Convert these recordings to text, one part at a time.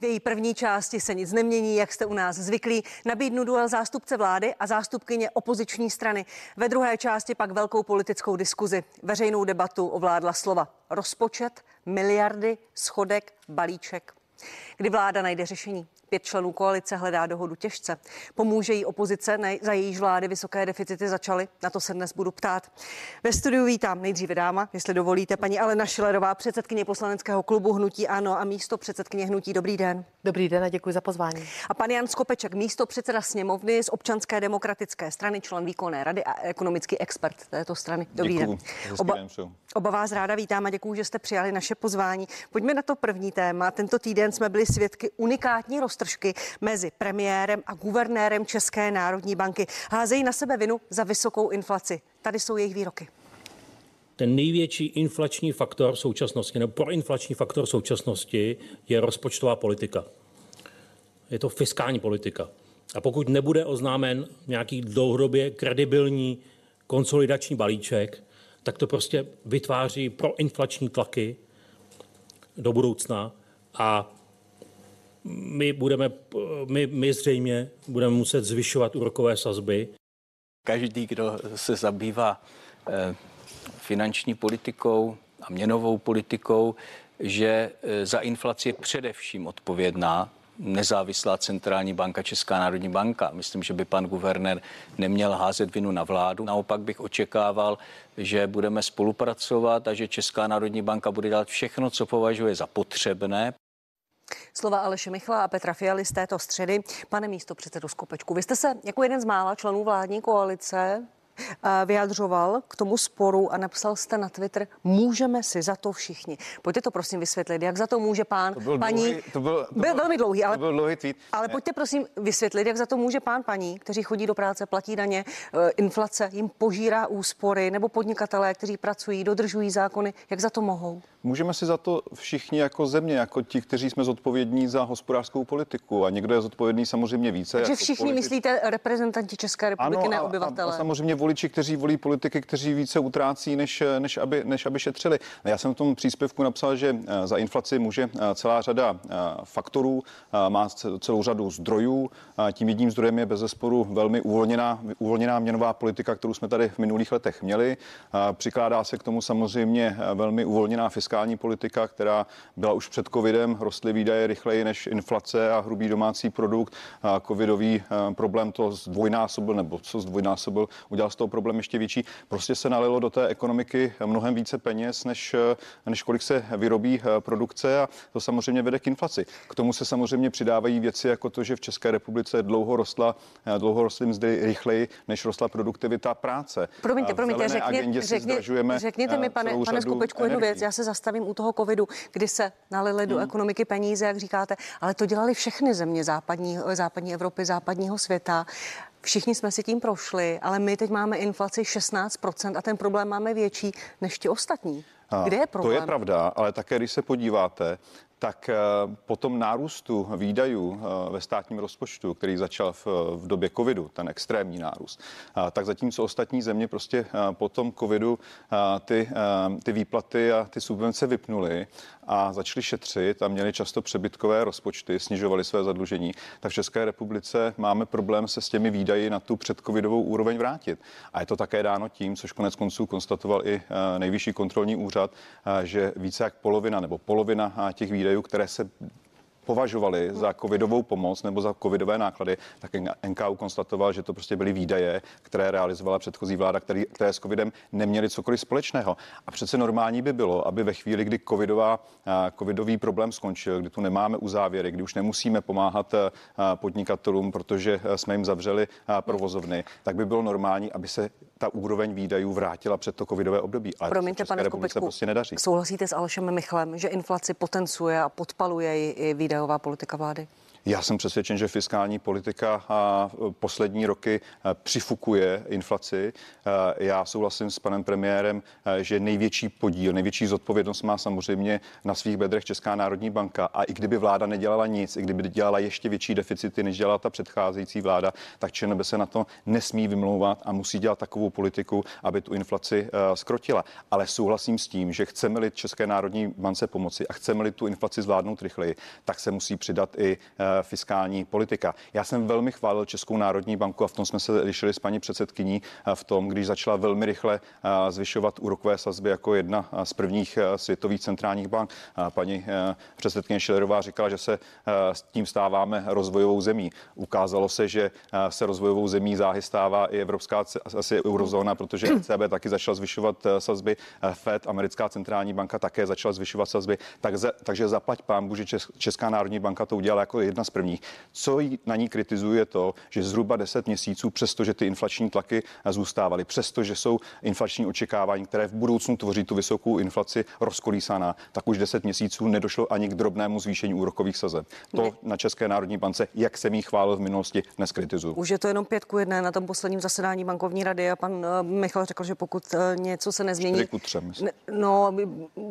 V její první části se nic nemění, jak jste u nás zvyklí. Nabídnu duel zástupce vlády a zástupkyně opoziční strany. Ve druhé části pak velkou politickou diskuzi. Veřejnou debatu ovládla slova rozpočet, miliardy, schodek, balíček. Kdy vláda najde řešení? Pět členů koalice hledá dohodu těžce. Pomůže jí opozice, ne, za jejíž vlády vysoké deficity začaly? Na to se dnes budu ptát. Ve studiu vítám nejdříve dáma, jestli dovolíte, paní Alena Šilerová, předsedkyně poslaneckého klubu Hnutí Ano a místo předsedkyně Hnutí. Dobrý den. Dobrý den a děkuji za pozvání. A pan Jan Skopeček, místo předseda sněmovny z občanské demokratické strany, člen výkonné rady a ekonomický expert této strany. Dobrý Děkuju. den. Oba, oba vás ráda vítám a děkuji, že jste přijali naše pozvání. Pojďme na to první téma. Tento týden jsme byli svědky unikátní roztržky mezi premiérem a guvernérem České národní banky. Házejí na sebe vinu za vysokou inflaci. Tady jsou jejich výroky ten největší inflační faktor současnosti, nebo proinflační faktor současnosti je rozpočtová politika. Je to fiskální politika. A pokud nebude oznámen nějaký dlouhodobě kredibilní konsolidační balíček, tak to prostě vytváří proinflační tlaky do budoucna a my budeme, my, my zřejmě budeme muset zvyšovat úrokové sazby. Každý, kdo se zabývá eh, finanční politikou a měnovou politikou, že e, za inflaci je především odpovědná nezávislá centrální banka, Česká národní banka. Myslím, že by pan guvernér neměl házet vinu na vládu. Naopak bych očekával, že budeme spolupracovat a že Česká národní banka bude dělat všechno, co považuje za potřebné. Slova Aleše Michla a Petra Fialy z této středy. Pane místo předsedu Skopečku, vy jste se jako jeden z mála členů vládní koalice vyjadřoval k tomu sporu a napsal jste na Twitter, můžeme si za to všichni. Pojďte to prosím vysvětlit, jak za to může pán, to byl paní, dlouhý, to byl, to byl, byl velmi dlouhý, ale, to byl dlouhý tweet. ale pojďte prosím vysvětlit, jak za to může pán, paní, kteří chodí do práce, platí daně, eh, inflace jim požírá úspory, nebo podnikatelé, kteří pracují, dodržují zákony, jak za to mohou? Můžeme si za to všichni jako země, jako ti, kteří jsme zodpovědní za hospodářskou politiku a někdo je zodpovědný samozřejmě více. Takže jako všichni politik. myslíte reprezentanti České republiky, ano, ne obyvatele? A, a samozřejmě voliči, kteří volí politiky, kteří více utrácí, než, než, aby, než aby šetřili. Já jsem v tom příspěvku napsal, že eh, za inflaci může eh, celá řada eh, faktorů, má celou řadu zdrojů. Tím jedním zdrojem je bez zesporu velmi uvolněná, uvolněná měnová politika, kterou jsme tady v minulých letech měli. Přikládá se k tomu samozřejmě velmi uvolněná fiskální politika, která byla už před covidem, rostly výdaje rychleji než inflace a hrubý domácí produkt. Covidový problém to zdvojnásobil, nebo co zdvojnásobil, udělal z toho problém ještě větší. Prostě se nalilo do té ekonomiky mnohem více peněz, než, než kolik se vyrobí produkce a to samozřejmě vede k inflaci. K tomu se samozřejmě přidávají věci jako to, že v České republice dlouho rostla, dlouho rostly mzdy rychleji, než rostla produktivita práce. Promiňte, promiňte, řekně, řekně, řekněte mi, pane, pane Skupečku, jednu věc. Já se zastavím u toho covidu, kdy se nalili do hmm. ekonomiky peníze, jak říkáte, ale to dělali všechny země západní, západní Evropy, západního světa. Všichni jsme si tím prošli, ale my teď máme inflaci 16% a ten problém máme větší než ti ostatní. Kde je problém? To je pravda, ale také když se podíváte, tak eh, po tom nárůstu výdajů eh, ve státním rozpočtu, který začal v, v době covidu, ten extrémní nárůst, eh, tak zatímco ostatní země prostě po tom covidu ty, ty výplaty a ty subvence vypnuly a začali šetřit a měli často přebytkové rozpočty, snižovali své zadlužení, tak v České republice máme problém se s těmi výdaji na tu předcovidovou úroveň vrátit. A je to také dáno tím, což konec konců konstatoval i nejvyšší kontrolní úřad, že více jak polovina nebo polovina těch výdajů které se považovali za covidovou pomoc nebo za covidové náklady, tak NKU konstatoval, že to prostě byly výdaje, které realizovala předchozí vláda, který, které s covidem neměly cokoliv společného. A přece normální by bylo, aby ve chvíli, kdy covidová, covidový problém skončil, kdy tu nemáme uzávěry, kdy už nemusíme pomáhat podnikatelům, protože jsme jim zavřeli provozovny, tak by bylo normální, aby se ta úroveň výdajů vrátila před to covidové období. Ale Promiňte, pane Skopečku, prostě nedaří. souhlasíte s Alešem Michlem, že inflaci potencuje a podpaluje i výdajová politika vlády? Já jsem přesvědčen, že fiskální politika poslední roky přifukuje inflaci. Já souhlasím s panem premiérem, že největší podíl, největší zodpovědnost má samozřejmě na svých bedrech Česká národní banka. A i kdyby vláda nedělala nic, i kdyby dělala ještě větší deficity, než dělala ta předcházející vláda, tak ČNB se na to nesmí vymlouvat a musí dělat takovou politiku, aby tu inflaci skrotila. Ale souhlasím s tím, že chceme-li České národní bance pomoci a chceme-li tu inflaci zvládnout rychleji, tak se musí přidat i fiskální politika. Já jsem velmi chválil Českou národní banku a v tom jsme se lišili s paní předsedkyní v tom, když začala velmi rychle zvyšovat úrokové sazby jako jedna z prvních světových centrálních bank. Paní předsedkyně Šilerová říkala, že se s tím stáváme rozvojovou zemí. Ukázalo se, že se rozvojovou zemí záhy stává i Evropská asi eurozóna, protože ECB taky začala zvyšovat sazby, Fed, americká centrální banka také začala zvyšovat sazby, takže, takže zaplať pán že Česká národní banka to udělala jako jedna z prvních. Co na ní kritizuje to, že zhruba 10 měsíců, přestože ty inflační tlaky zůstávaly, přestože jsou inflační očekávání, které v budoucnu tvoří tu vysokou inflaci rozkolísaná, tak už 10 měsíců nedošlo ani k drobnému zvýšení úrokových sazeb. To ne. na České národní bance, jak jsem jí chválil v minulosti, dnes kritizuju. Už je to jenom pět ku jedné na tom posledním zasedání bankovní rady a pan uh, Michal řekl, že pokud uh, něco se nezmění. ku třem, ne, no,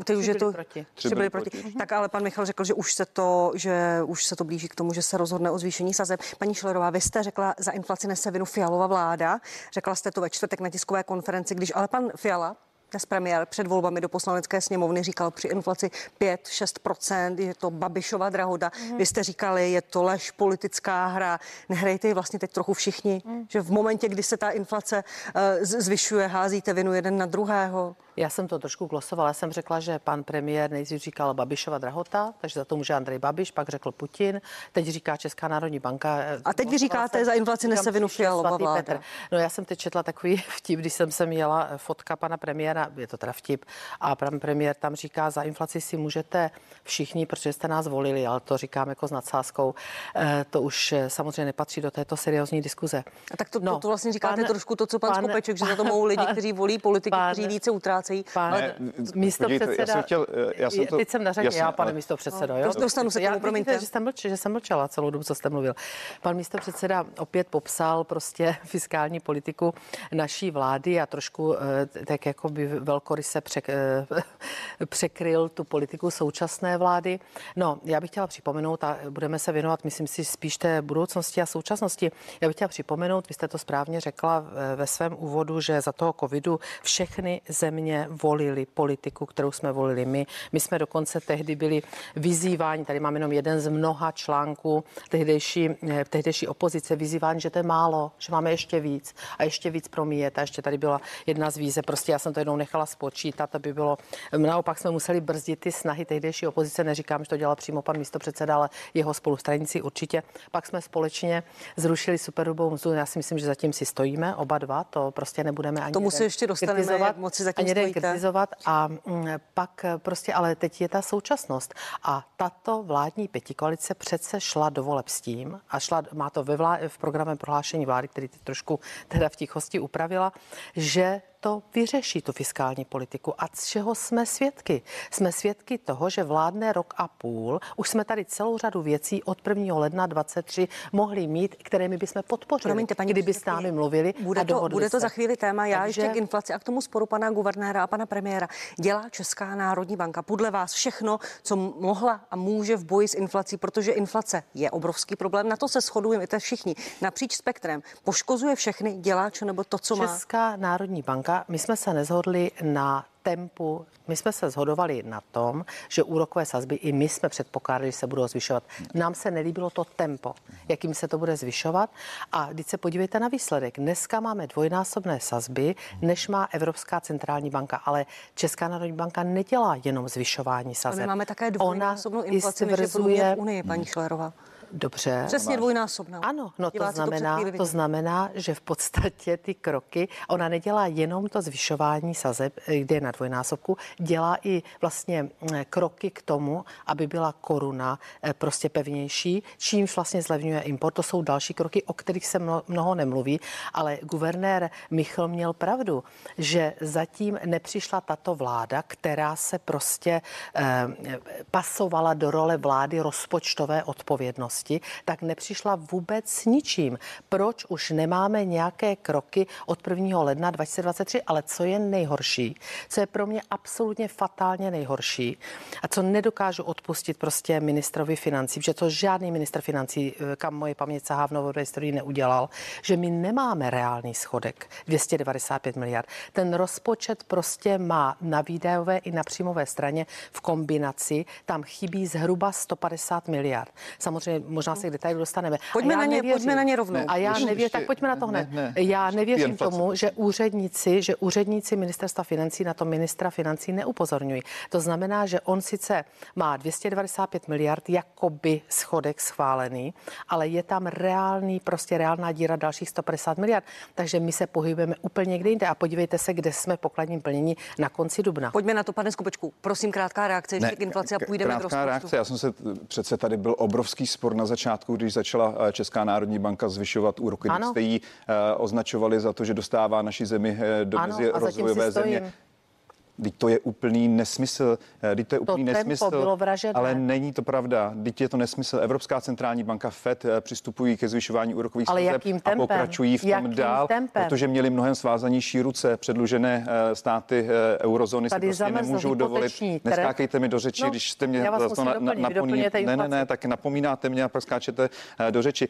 teď už je to. Proti. Tři byli proti. proti. Tak ale pan Michal řekl, že už se to, že už se to blíží k tomu, že se rozhodne o zvýšení sazeb. Paní Šlerová, vy jste řekla, za inflaci nese vinu Fialová vláda. Řekla jste to ve čtvrtek na tiskové konferenci, když ale pan Fiala dnes premiér před volbami do poslanecké sněmovny říkal při inflaci 5-6%, je to Babišova drahoda. Mm. Vy jste říkali, je to lež, politická hra. Nehrajte ji vlastně teď trochu všichni, mm. že v momentě, kdy se ta inflace uh, zvyšuje, házíte vinu jeden na druhého? Já jsem to trošku glosovala. Já jsem řekla, že pan premiér nejdřív říkal Babišova drahota, takže za to může Andrej Babiš, pak řekl Putin, teď říká Česká národní banka. Eh, A teď vy říkáte, jsem, za inflaci nese vinu Fialová vláda. Petr. No já jsem teď četla takový vtip, když jsem sem jela eh, fotka pana premiéra, je to teda vtip, a pan premiér tam říká, za inflaci si můžete všichni, protože jste nás volili, ale to říkám jako s nadsázkou, eh, to už samozřejmě nepatří do této seriózní diskuze. A tak to, no, to, to vlastně říkáte pan, trošku to, co pan, pan Skopeček, že za to mohou lidi, kteří volí politiky, pan, kteří více utrácí ztrácejí. Pane, ale místo podívejte, předseda, já jsem chtěl, já jsem to, teď jsem na řadě, jasně, já, pane ale, místo předsedo. Jo? Dostanu se k tomu, promiňte. Že, jsem mlčela, že jsem mlčela celou dobu, co jste mluvil. Pan místo předseda opět popsal prostě fiskální politiku naší vlády a trošku eh, tak jako by velkoryse přek, eh, překryl tu politiku současné vlády. No, já bych chtěla připomenout a budeme se věnovat, myslím si, spíš té budoucnosti a současnosti. Já bych chtěla připomenout, vy jste to správně řekla ve svém úvodu, že za toho covidu všechny země volili politiku, kterou jsme volili my. My jsme dokonce tehdy byli vyzýváni, tady máme jenom jeden z mnoha článků tehdejší, eh, tehdejší opozice, vyzývání, že to je málo, že máme ještě víc a ještě víc promíjet. A ještě tady byla jedna z víze, prostě já jsem to jednou nechala spočítat, aby bylo. Naopak jsme museli brzdit ty snahy tehdejší opozice, neříkám, že to dělal přímo pan místopředseda, ale jeho spolustranici určitě. Pak jsme společně zrušili superhrubou mzdu. Já si myslím, že zatím si stojíme oba dva, to prostě nebudeme ani. Tomu se ještě dostaneme, jak moci zatím ani kritizovat a mm, pak prostě, ale teď je ta současnost a tato vládní pětikoalice přece šla do voleb s tím a šla, má to ve vlá, v programem prohlášení vlády, který ty trošku teda v tichosti upravila, že to vyřeší, tu fiskální politiku. A z čeho jsme svědky? Jsme svědky toho, že vládne rok a půl. Už jsme tady celou řadu věcí od 1. ledna 23 mohli mít, které my bychom podpořili, Promiňte, paní kdyby s námi mluvili bude a to, Bude to za chvíli téma. Já Takže... ještě k inflaci a k tomu sporu pana guvernéra a pana premiéra. Dělá Česká národní banka podle vás všechno, co mohla a může v boji s inflací, protože inflace je obrovský problém. Na to se shodujeme všichni napříč spektrem. Poškozuje všechny, dělá čo nebo to, co Česká má. Česká národní banka banka, my jsme se nezhodli na tempu, my jsme se zhodovali na tom, že úrokové sazby i my jsme předpokládali, že se budou zvyšovat. Nám se nelíbilo to tempo, jakým se to bude zvyšovat. A když se podívejte na výsledek, dneska máme dvojnásobné sazby, než má Evropská centrální banka, ale Česká národní banka nedělá jenom zvyšování sazeb. Ale my máme také dvojnásobnou inflaci, než je Unie, paní Šlerová. Dobře. Přesně dvojnásobná. Ano, no to znamená, to, to znamená, že v podstatě ty kroky, ona nedělá jenom to zvyšování sazeb, eh, kde je na dvojnásobku, dělá i vlastně mm, kroky k tomu, aby byla koruna eh, prostě pevnější, čímž vlastně zlevňuje import. To jsou další kroky, o kterých se mnoho nemluví, ale guvernér Michl měl pravdu, že zatím nepřišla tato vláda, která se prostě eh, pasovala do role vlády rozpočtové odpovědnosti minulosti, tak nepřišla vůbec s ničím. Proč už nemáme nějaké kroky od 1. ledna 2023? Ale co je nejhorší, co je pro mě absolutně fatálně nejhorší a co nedokážu odpustit prostě ministrovi financí, protože to žádný ministr financí, eh, kam moje paměť sahá v novodobé historii neudělal, že my nemáme reálný schodek 295 miliard. Ten rozpočet prostě má na výdajové i na příjmové straně v kombinaci, tam chybí zhruba 150 miliard. Samozřejmě možná se k detailu dostaneme. Pojďme, na ně, nevěřím, pojďme na ně rovnou. A já nevěřím, tak pojďme na to hned. Ne, ne, já nevěřím tomu, že úředníci, že úředníci ministerstva financí na to ministra financí neupozorňují. To znamená, že on sice má 295 miliard jakoby schodek schválený, ale je tam reálný, prostě reálná díra dalších 150 miliard. Takže my se pohybujeme úplně někde jinde. A podívejte se, kde jsme pokladním plnění na konci dubna. Pojďme na to, pane Skopečku. Prosím, krátká reakce ještě k inflaci a půjdeme krátká reakce. Já jsem se přece tady byl obrovský spor na začátku, když začala eh, Česká národní banka zvyšovat úroky. Ano. Jste jí uh, označovali za to, že dostává naší zemi uh, do ano, rozvojové země. Teď to je úplný nesmysl. Teď to je úplný to nesmysl. Bylo ale není to pravda. Teď je to nesmysl. Evropská centrální banka FED eh, přistupují ke zvyšování úrokových sazeb a pokračují v tom jakým dál, tempem? protože měli mnohem svázanější ruce. Předlužené eh, státy eh, eurozóny Tady si prostě nemůžou dovolit. Neskákejte mi do řeči, no, když jste mě to na, na, naponí, ne, ne, ne, tak napomínáte mě a pak skáčete do řeči.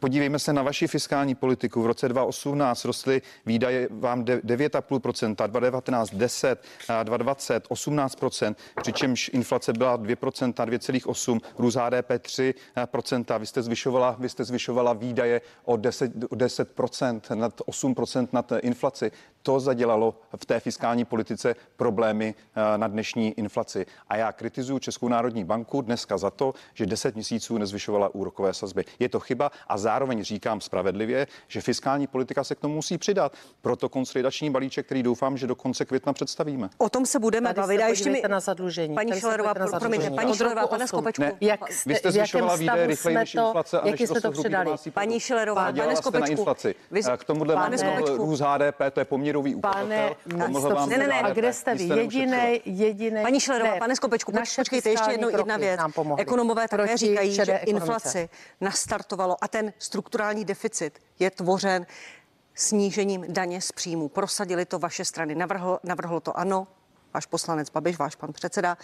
Podívejme se na vaši fiskální politiku. V roce 2018 rostly výdaje vám 9,5%, 2019 10, 2020 18%, přičemž inflace byla 2%, 2,8%, růst HDP 3%. Vy jste zvyšovala, vy jste zvyšovala výdaje o 10, o 10% nad 8% nad inflaci. To zadělalo v té fiskální politice problémy eh, na dnešní inflaci. A já kritizuju Českou národní banku dneska za to, že 10 měsíců nezvyšovala úrokové sazby. Je to chyba a zároveň říkám spravedlivě, že fiskální politika se k tomu musí přidat. Proto konsolidační balíček, který doufám, že do konce května představíme. O tom se budeme Tady bavit. Se a ještě mi... na zadlužení. Paní Šelerová, promiňte, paní Šelerová, pane Skopečku. Ne, jak jste, vy jste zvyšovala výdaje rychleji než inflace a než jste to předali? Paní Šelerová, pane Skopečku. inflaci. K tomuhle růst HDP, to je poměrový ukazatel. Ne, ne, ne, kde jste vy? Jediný, jediný. Paní Šelerová, pane Skopečku, počkejte, ještě jednou jedna věc. Ekonomové také říkají, že inflaci nastartovalo a ten strukturální deficit je tvořen snížením daně z příjmu. Prosadili to vaše strany. Navrhlo, navrhlo to ano, váš poslanec Babiš, váš pan předseda.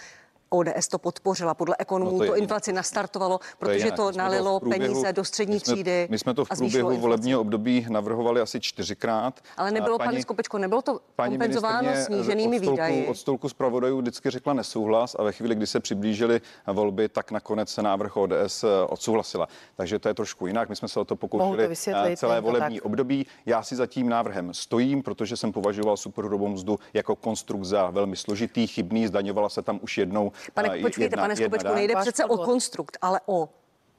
ODS to podpořila. Podle ekonomů no to, to inflaci nastartovalo, protože to, to nalilo to průběhu, peníze do střední my jsme, třídy. My jsme to v průběhu volebního období navrhovali asi čtyřikrát. Ale nebylo, paní, pane Skopečko, nebylo to kompenzováno sníženými od stolku, výdaji. Od stolku zpravodajů vždycky řekla nesouhlas a ve chvíli, kdy se přiblížily volby, tak nakonec se návrh ODS eh, odsouhlasila. Takže to je trošku jinak. My jsme se o to pokoušeli eh, celé volební tak. období. Já si za tím návrhem stojím, protože jsem považoval superhrubou mzdu jako konstrukt za velmi složitý, chybný. Zdaňovala se tam už jednou Pane, počkejte, jedna, pane Skopečku, nejde přece o konstrukt, ale o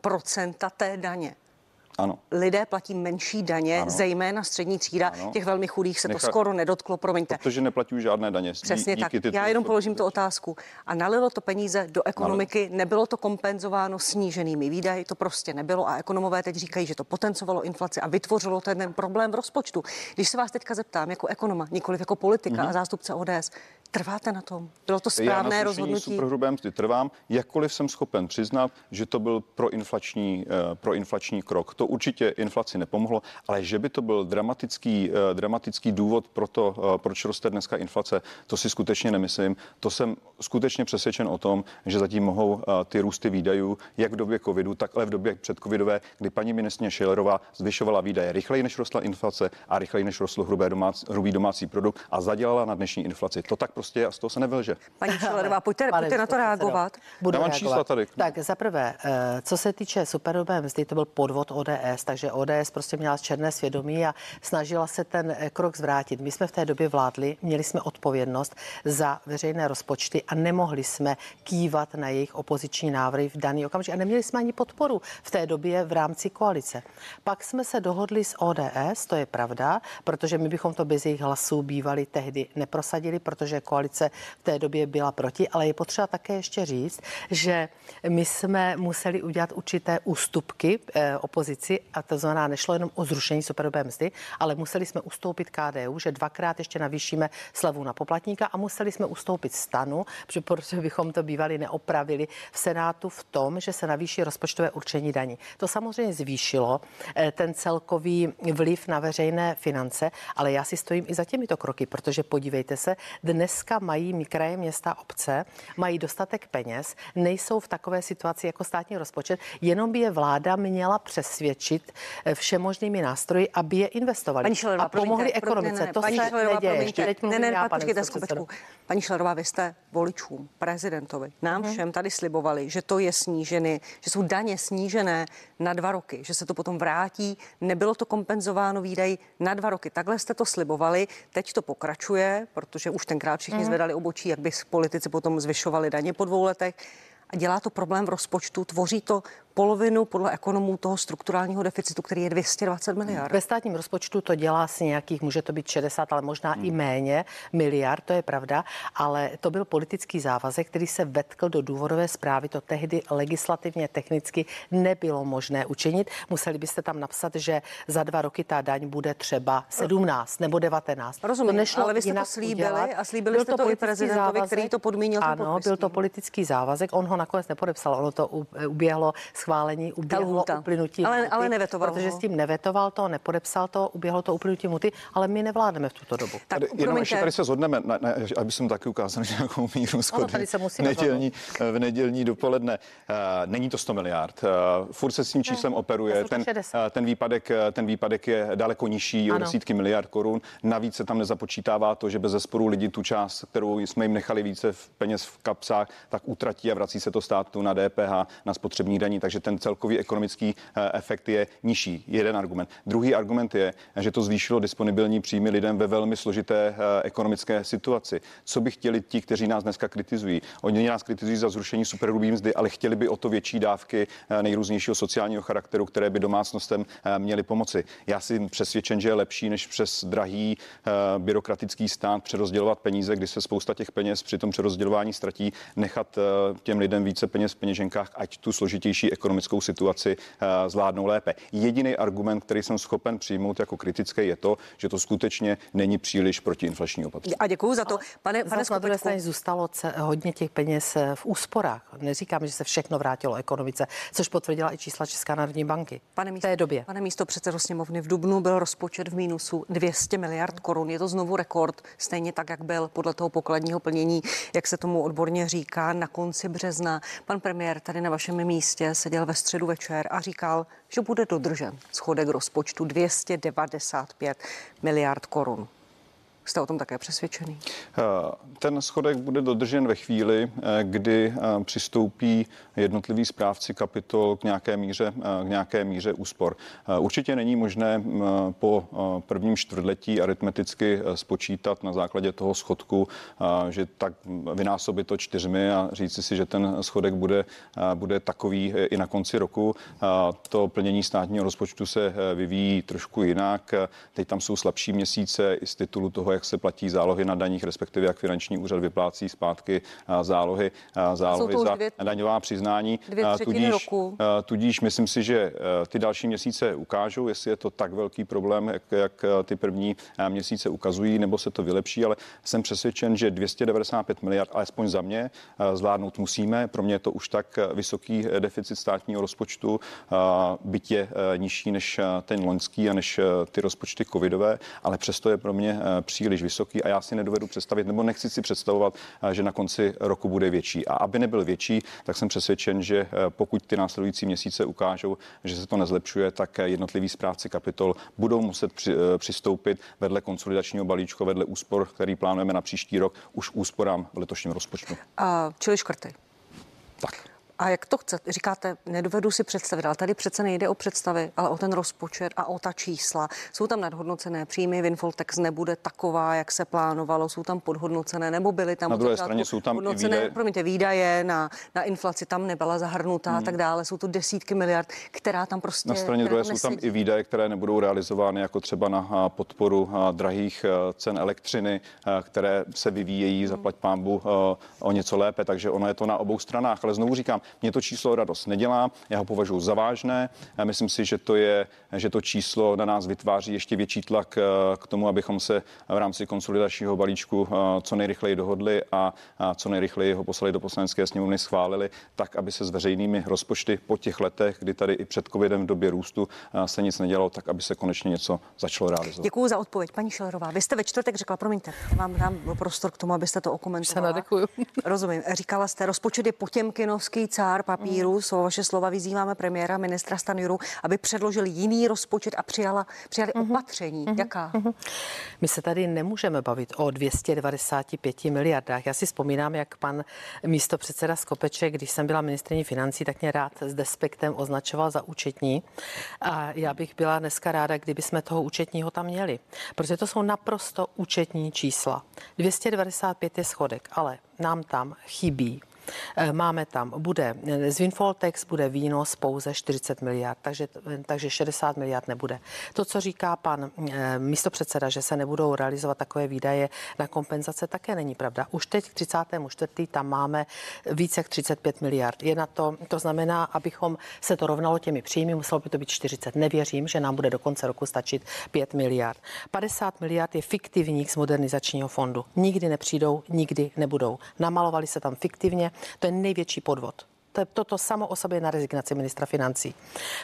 procenta té daně. Ano. Lidé platí menší daně, ano. zejména střední třída. Ano. Těch velmi chudých se Necha... to skoro nedotklo, promiňte. Protože neplatí už žádné daně. Přesně tak. Já jenom položím tu otázku. A nalilo to peníze do ekonomiky, ano. nebylo to kompenzováno sníženými výdaji, to prostě nebylo. A ekonomové teď říkají, že to potencovalo inflaci a vytvořilo ten problém v rozpočtu. Když se vás teďka zeptám jako ekonoma, nikoliv jako politika mm-hmm. a zástupce ODS, Trváte na tom? Bylo to správné Já na rozhodnutí? superhrubé mzdy trvám, jakkoliv jsem schopen přiznat, že to byl proinflační, uh, proinflační krok. To určitě inflaci nepomohlo, ale že by to byl dramatický, uh, dramatický důvod pro to, uh, proč roste dneska inflace, to si skutečně nemyslím. To jsem skutečně přesvědčen o tom, že zatím mohou ty růsty výdajů, jak v době covidu, tak ale v době předcovidové, kdy paní ministrně Schillerová zvyšovala výdaje rychleji, než rostla inflace a rychleji, než rostl hrubé domácí, hrubý domácí produkt a zadělala na dnešní inflaci. To tak prostě a z toho se nevylže. Paní Šelerová, pojďte, pojďte na to reagovat. Budu reagovat. čísla tady. Tak za prvé, eh, co se týče superhrubé mzdy, to byl podvod ODS, takže ODS prostě měla černé svědomí a snažila se ten eh, krok zvrátit. My jsme v té době vládli, měli jsme odpovědnost za veřejné rozpočty a nemohli jsme kývat na jejich opoziční návrhy v daný okamžik a neměli jsme ani podporu v té době v rámci koalice. Pak jsme se dohodli s ODS, to je pravda, protože my bychom to bez jejich hlasů bývali tehdy neprosadili, protože koalice v té době byla proti, ale je potřeba také ještě říct, že my jsme museli udělat určité ústupky eh, opozici a to znamená, nešlo jenom o zrušení superhrubé mzdy, ale museli jsme ustoupit KDU, že dvakrát ještě navýšíme slevu na poplatníka a museli jsme ustoupit stanu, protože bychom to bývali neopravili v Senátu v tom, že se navýší rozpočtové určení daní. To samozřejmě zvýšilo eh, ten celkový vliv na veřejné finance, ale já si stojím i za těmito kroky, protože podívejte se, dneska mají kraje, města, obce, mají dostatek peněz, nejsou v takové situaci jako státní rozpočet, jenom by je vláda měla přesvědčit eh, všemožnými nástroji, aby je investovali Paní Šelerová, a pomohli promiňte, ekonomice. Ne, ne, to paní se Šelerová, neděje. promiňte. Teď ne, ne, já, počkejte. Paní Šelerová, vy jste voličům, prezidentovi, nám Mhm. všem tady slibovali, že to je snížené, že jsou daně snížené na dva roky, že se to potom vrátí. Nebylo to kompenzováno výdaj na dva roky. Takhle jste to slibovali. Teď to pokračuje, protože už tenkrát všichni Mhm. zvedali obočí, jak by politici potom zvyšovali daně po dvou letech. A dělá to problém v rozpočtu, tvoří to polovinu podle ekonomů toho strukturálního deficitu, který je 220 miliard. Ve státním rozpočtu to dělá si nějakých, může to být 60, ale možná i méně miliard, to je pravda, ale to byl politický závazek, který se vetkl do důvodové zprávy. To tehdy legislativně technicky nebylo možné učinit. Museli byste tam napsat, že za dva roky ta daň bude třeba 17 nebo 19. Rozumím, to nešlo ale vy jste to slíbili udělat. a slíbili Byl jste to i politický prezidentovi, který to podmínil Ano, byl to politický závazek, on ho nakonec nepodepsal, ono to uběhlo schválení, uběhlo uplynutí. Ale- ale nevetoval Protože ho. s tím nevetoval to, nepodepsal to, uběhlo to uplynutí muty, ale my nevládneme v tuto dobu. Tak Tady, jenom ještě tady se zhodneme, na, na, aby jsem taky ukázal nějakou míru schody. tady se musíme nedělní, v nedělní dopoledne. Uh, není to 100 miliard. Uh, furt se s tím číslem operuje. já jsem Ten, 60. uh, ten, výpadek, uh, ten výpadek je daleko nižší, o Ano. desítky miliard korun. Navíc se tam nezapočítává to, že bez zesporu lidi tu část, kterou jsme jim nechali více v peněz v kapsách, tak utratí a vrací se to státu na DPH, na spotřební daní. Takže ten celkový ekonomický eh, efekt je nižší. Jeden argument. Druhý argument je, že to zvýšilo disponibilní příjmy lidem ve velmi složité eh, ekonomické situaci. Co by chtěli ti, kteří nás dneska kritizují? Oni nás kritizují za zrušení superhrubý mzdy, ale chtěli by o to větší dávky eh, nejrůznějšího sociálního charakteru, které by domácnostem měly pomoci. Já jsem přesvědčen, že je lepší, než přes drahý byrokratický stát přerozdělovat peníze, kdy se spousta těch peněz při tom přerozdělování ztratí, nechat těm lidem více peněz v peněženkách, ať tu složitější ekonomickou situaci eh, zvládnou lépe. Jediný argument, který jsem schopen přijmout jako kritický, je to, že to skutečně není příliš protiinflační opatření. A děkuji za to. Pane, pane na druhé Skopečku, straně zůstalo hodně těch peněz eh, v úsporách. Neříkám, že se všechno vrátilo ekonomice, což potvrdila i čísla Česká národní banky. Pane v místo, té době. Pane místo předsedo sněmovny, v Dubnu byl rozpočet v mínusu 200 miliard korun. Je to znovu rekord, stejně tak, jak byl podle toho pokladního plnění, jak se tomu odborně říká, na konci března. Pan premiér tady na vašem místě seděl ve středu večer a říkal, že bude dodržen schodek rozpočtu 295 miliard korun. Jste o tom také přesvědčený? Eh, Ten schodek bude dodržen ve chvíli, eh, kdy eh, přistoupí jednotliví správci kapitol k nějaké míře, k nějaké míře úspor. Určitě není možné po prvním čtvrtletí aritmeticky spočítat na základě toho schodku, že tak vynásobit to čtyřmi a říci si, že ten schodek bude, bude takový i na konci roku. To plnění státního rozpočtu se vyvíjí trošku jinak. Teď tam jsou slabší měsíce i z titulu toho, jak se platí zálohy na daních, respektive jak finanční úřad vyplácí zpátky a zálohy, a zálohy za dvě- daňová přiznání. třetiny tudíž, roku. tudíž myslím si, že eh, ty další měsíce ukážou, jestli je to tak velký problém, jak, jak eh, ty první eh, měsíce ukazují, nebo se to vylepší, ale jsem přesvědčen, že 295 miliard, alespoň za mě, eh, zvládnout musíme. Pro mě je to už tak eh, vysoký eh, deficit státního rozpočtu, eh, eh, nižší než eh, ten loňský a než eh, ty rozpočty covidové, ale přesto je pro mě eh, příliš vysoký a já si nedovedu představit, nebo nechci si představovat, eh, že na konci roku bude větší. A aby nebyl větší, tak jsem přesvědčen, že eh, pokud ty následující měsíce ukážou, že se to nezlepšuje, tak eh, jednotliví správci kapitol budou muset při, přistoupit vedle konsolidačního balíčku, vedle úspor, který plánujeme na příští rok, už úsporám v letošním rozpočtu. A, čili škrty. Tak. A jak to chcete? Říkáte, nedovedu si představit, ale tady přece nejde o představy, ale o ten rozpočet a o ta čísla. Jsou tam nadhodnocené příjmy, Winfoltex nebude taková, jak se plánovalo, jsou tam podhodnocené, nebo byly tam na druhé straně jsou tam i výdaje. Promiňte, výdaje na, na inflaci tam nebyla zahrnutá hmm. a tak dále. Jsou to desítky miliard, která tam prostě. Na straně druhé jsou tam i výdaje, které nebudou realizovány, jako třeba na podporu drahých cen elektřiny, které se vyvíjejí, hmm. zaplať pámbu o něco lépe, takže ono je to na obou stranách. Ale znovu říkám, mě to číslo radost nedělá, já ho považuji za vážné. Já myslím si, že to je, že to číslo na nás vytváří ještě větší tlak k tomu, abychom se v rámci konsolidačního balíčku co nejrychleji dohodli a co nejrychleji ho poslali do poslanecké sněmovny, schválili, tak, aby se s veřejnými rozpočty po těch letech, kdy tady i před covidem v době růstu se nic nedělalo, tak aby se konečně něco začalo realizovat. Děkuji za odpověď, paní Šelerová. Vy jste ve čtvrtek řekla, promiňte, vám dám prostor k tomu, abyste to okomentovala. Se Rozumím. Říkala jste, rozpočet je potěmkinovský cár papíru. Mm. Jsou vaše slova. Vyzýváme premiéra, ministra Stanjuru, aby předložil jiný rozpočet a přijala, přijali mm-hmm. opatření. Mm-hmm. Jaká? Mm-hmm. My se tady nemůžeme bavit o 295 miliardách. Já si vzpomínám, jak pan místo předseda Skopeček, když jsem byla ministriní financí, tak mě rád s despektem označoval za účetní. A já bych byla dneska ráda, kdyby jsme toho účetního tam měli. Protože to jsou naprosto účetní čísla. 295 je schodek, ale nám tam chybí máme tam, bude z Winfoltex bude výnos pouze 40 miliard, takže, takže 60 miliard nebude. To, co říká pan eh, místopředseda, že se nebudou realizovat takové výdaje na kompenzace, také není pravda. Už teď k 34. tam máme více jak 35 miliard. Je na to, to znamená, abychom se to rovnalo těmi příjmy, muselo by to být 40. Nevěřím, že nám bude do konce roku stačit 5 miliard. 50 miliard je fiktivních z modernizačního fondu. Nikdy nepřijdou, nikdy nebudou. Namalovali se tam fiktivně, to je největší podvod. To je toto samo o sobě na rezignaci ministra financí.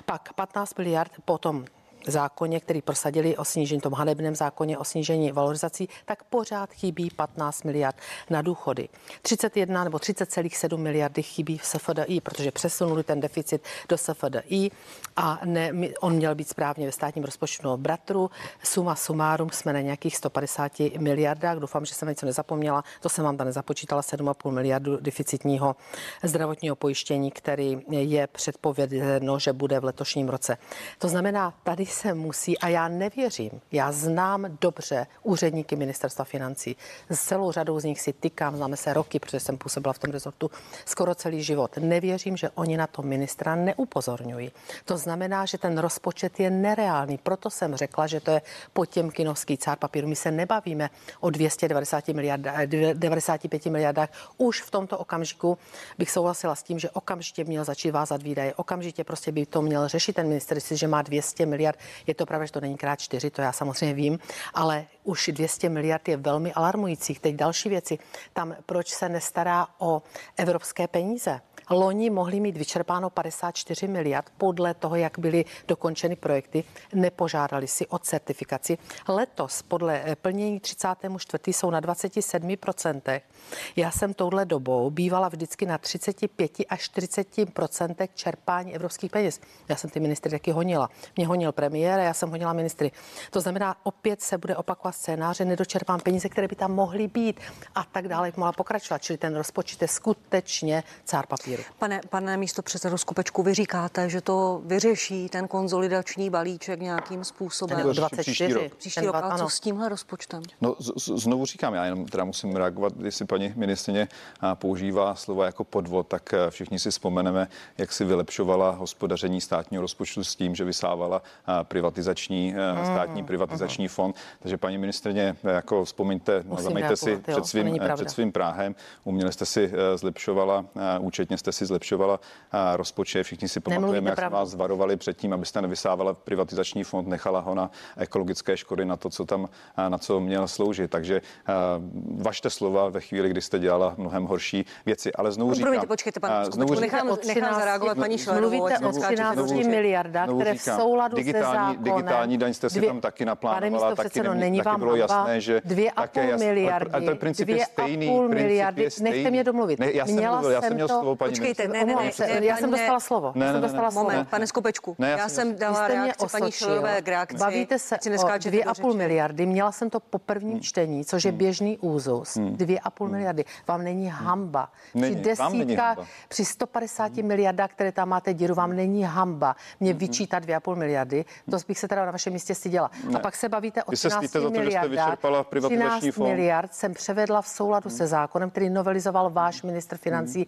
Pak 15 miliard potom zákoně, který prosadili o snížení, tom hanebném zákoně o snížení valorizací, tak pořád chybí 15 miliard na důchody. 31 nebo 30,7 miliardy chybí v SFDI, protože přesunuli ten deficit do SFDI a ne, on měl být správně ve státním rozpočtu bratru. Suma sumárum jsme na nějakých 150 miliardách. Doufám, že jsem něco nezapomněla. To jsem vám tam nezapočítala 7,5 miliardu deficitního zdravotního pojištění, který je předpovědeno, že bude v letošním roce. To znamená, tady se musí, a já nevěřím, já znám dobře úředníky ministerstva financí. S celou řadou z nich si tykám, známe se roky, protože jsem působila v tom rezortu skoro celý život. Nevěřím, že oni na to ministra neupozorňují. To znamená, že ten rozpočet je nereálný. Proto jsem řekla, že to je potěmkinovský cár papíru. My se nebavíme o 290 miliardách, 95 miliardách. Už v tomto okamžiku bych souhlasila s tím, že okamžitě měl začít vázat výdaje. Okamžitě prostě by to měl řešit ten minister, že má 200 miliard je to pravda, že to není krát čtyři, to já samozřejmě vím, ale už 200 miliard je velmi alarmujících. Teď další věci. Tam proč se nestará o evropské peníze? Loni mohli mít vyčerpáno 54 miliard podle toho, jak byly dokončeny projekty. Nepožádali si o certifikaci. Letos podle eh, plnění 34. jsou na 27%. Já jsem touhle dobou bývala vždycky na 35 až 40% čerpání evropských peněz. Já jsem ty ministry taky honila. Mě honil premiér a já jsem honila ministry. To znamená, opět se bude opakovat scénáře, nedočerpám peníze, které by tam mohly být a tak dále, jak mohla pokračovat. Čili ten rozpočet je skutečně cár papír míru. Pane, pane místo předsedo Skupečku, vy říkáte, že to vyřeší ten konzolidační balíček nějakým způsobem. Ten 24. Příští rok. Příští rok. A co s tímhle rozpočtem? No z, z, znovu říkám, já jenom teda musím reagovat, jestli paní ministrině používá slova jako podvod, tak všichni si vzpomeneme, jak si vylepšovala hospodaření státního rozpočtu s tím, že vysávala privatizační, mm, státní privatizační mm. fond. Takže paní ministrině, jako vzpomeňte, zameďte si před svým, před svým Práhem, uměle jste si e, zlepšovala účetně jste si zlepšovala rozpočet. Všichni si pamatujeme, jak jsme vás varovali předtím, abyste nevysávala privatizační fond, nechala ho na ekologické škody, na to, co tam, na co měl sloužit. Takže vašte slova ve chvíli, kdy jste dělala mnohem horší věci. Ale znovu no, říkám... Promiňte, počkejte, pan znovu říkám, nechám, o 13, nechám zareagovat paní Šlerovou. Mluvíte o 13 miliardách, které v souladu digitální, se zákonem... Digitální daň jste si dvě, tam taky naplánovala, taky, není, není taky bylo jasné, že... Dvě a půl miliardy. Ale ten princip je stejný. Nechte mě domluvit. Ne, já jsem, já jsem měl slovo, paní počkejte, ne, ne, ne, Já jsem dostala slovo. Ne, Já jsem ne, dostala slovo. Moment, pane Skopečku, Ne, já já jsem- dala reakci paní. Šilové k reakci. Bavíte se o do 2,5 řeči. miliardy. Měla jsem to po prvním čtení, což je běžný úzus. 2,5 miliardy. Vám není hamba. Při desítkách, při 150 miliardách, které tam máte díru, vám není hamba mě vyčítat 2,5 miliardy. To bych se teda na vašem místě styděla. A pak se bavíte o Vy se 13 stydíte za to, že jste miliardách. vyčerpala privatizační 13 fond. miliard jsem převedla v souladu se zákonem, který novelizoval váš ministr financí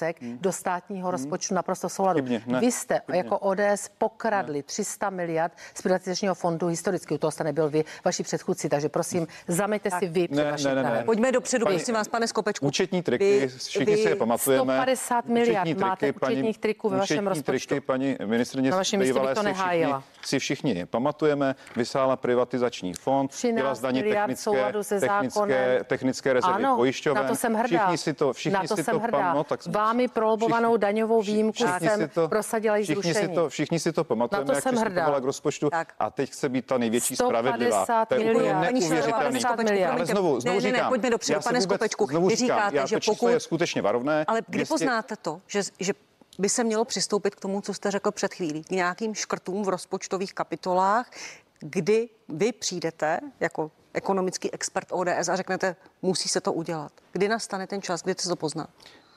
Kalousek do státního rozpočtu naprosto souladu. Chybně, ne. Vy jste jako ODS pokradli 300 miliard z privatizačního fondu historicky. U toho jste nebyl vy, vaši předchůdci, takže prosím, zameťte si vy před Ne, ne, ne, ne. Pojďme dopředu, prosím vás, pane Skopečku. Účetní triky, Vy- všichni si je vy- pamatujeme. 150 miliard Účetní máte účetních triků ve vašem účetní rozpočtu. triky paní ministrině Na vašem místě bych bývalé to si všichni, nehájila. si všichni pamatujeme. Vysála privatizační fond, 13 dělala zdaně technické, souladu se technické, zákonem. technické rezervy ano, pojišťoven. na to jsem hrdá. Všichni si to, všichni na to si jsem to hrdá. pam- no, tak Vámi prolobovanou všichni- daňovou výjimku všichni jsem si to- prosadila i všichni si zrušení. to, všichni si to pamatujeme, Na to jak jsem hrdá. k rozpočtu Tak. a teď chce být ta největší 150 spravedlivá. To je úplně neuvěřitelný. Ale znovu, znovu ne, ne, ne, říkám, pojďme dopředu, pane Skopečku. Vy říkám, říkáte, já, že pokud... je skutečně varovné. Ale kdy 200 poznáte to, že, že by se mělo přistoupit k tomu, co jste řekl před chvílí, k nějakým škrtům v rozpočtových kapitolách, kdy vy přijdete jako ekonomický expert ODS a řeknete, musí se to udělat. Kdy nastane ten čas, kdy se to pozná?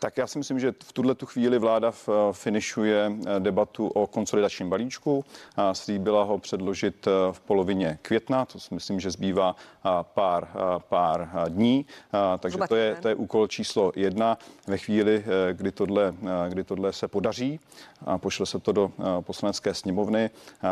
Tak já si myslím, že v tuhle tu chvíli vláda v, finišuje eh, debatu o konsolidačním balíčku. A Slíbila ho předložit eh, v polovině května, to si myslím, že zbývá eh, pár, eh, pár eh, dní. Takže to je, to je úkol číslo jedna. Ve chvíli, eh, kdy tohle, eh, kdy tohle se podaří a pošle se to do eh, poslanecké sněmovny,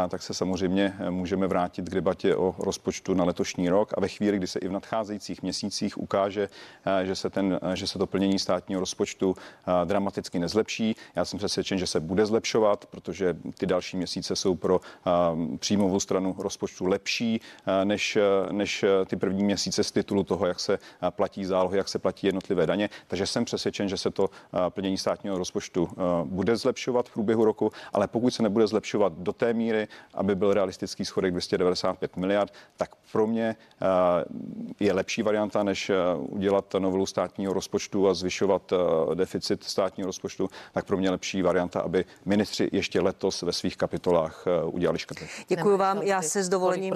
tak se samozřejmě eh, můžeme vrátit k debatě o rozpočtu na letošní rok. A ve chvíli, kdy se i v nadcházejících měsících ukáže, eh, že se, ten, eh, že se to plnění státního rozpočtu eh, dramaticky nezlepší, já jsem přesvědčen, že se bude zlepšovat, protože ty další měsíce jsou pro eh, příjmovou stranu rozpočtu lepší eh, než, než ty první měsíce z titulu toho, jak se platí zálohy, jak se platí jednotlivé daně. Takže jsem přesvědčen, že se to plnění státního rozpočtu bude zlepšovat v průběhu roku, ale pokud se nebude zlepšovat do té míry, aby byl realistický schodek 295 miliard, tak pro mě je lepší varianta, než udělat novelu státního rozpočtu a zvyšovat deficit státního rozpočtu, tak pro mě lepší varianta, aby ministři ještě letos ve svých kapitolách eh, udělali škrty. Děkuji vám. Já se s dovolením,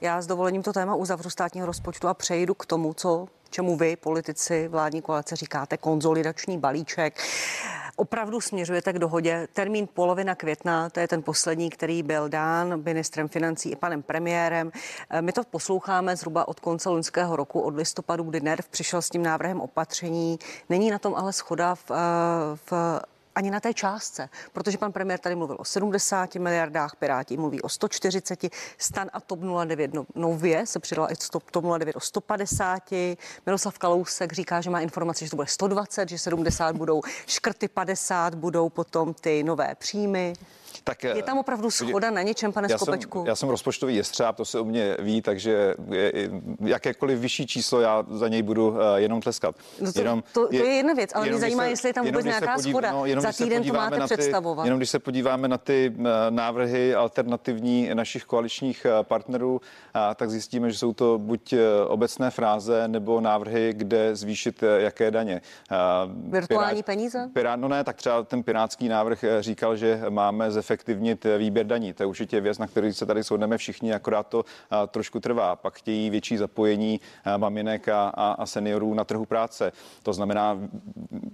já s dovolením to téma uzavřu státního rozpočtu a přejdu k tomu, co čemu vy, politici vládní koalice, říkáte konzolidační balíček. Opravdu směřujete k dohodě. Termín polovina května, to je ten poslední, který byl dán ministrem financí i panem premiérem. Eh, My to posloucháme zhruba od konce loňského roku, od listopadu, kdy NERV přišel s tím návrhem opatření. Není na tom ale schoda v, eh, v ani na té částce, protože pan premiér tady mluvil o 70 miliardách, Piráti mluví o 140, Stan a TOP 09 no, nově se přidala i TOP 09 o 150, Miroslav Kalousek říká, že má informace, že to bude 120, že 70 budou škrty, 50 budou potom ty nové příjmy. Tak, Je tam opravdu schoda na něčem, pane já Skopečku? Jsem, já jsem rozpočtový jestřáb, to se o mě ví, takže jakékoliv vyšší číslo, já za něj budu uh, jenom tleskat. No to- jenom, to- to je jedna věc, ale mě zajímá, jestli je tam vůbec se nějaká shoda. no, jenom Za se týden to máte na ty, představovat. Jenom když se podíváme na ty uh, návrhy alternativní našich koaličních partnerů, tak zjistíme, že jsou to buď obecné fráze nebo návrhy, kde zvýšit jaké daně. Virtuální peníze? Pirát, no ne, tak třeba ten pirátský návrh eh, říkal, že máme zefektivnit eh, výběr daní. To je určitě věc, na který se tady shodneme všichni, akorát to a, trošku trvá. Pak chtějí větší zapojení a, maminek a, a, a seniorů na trhu práce. To znamená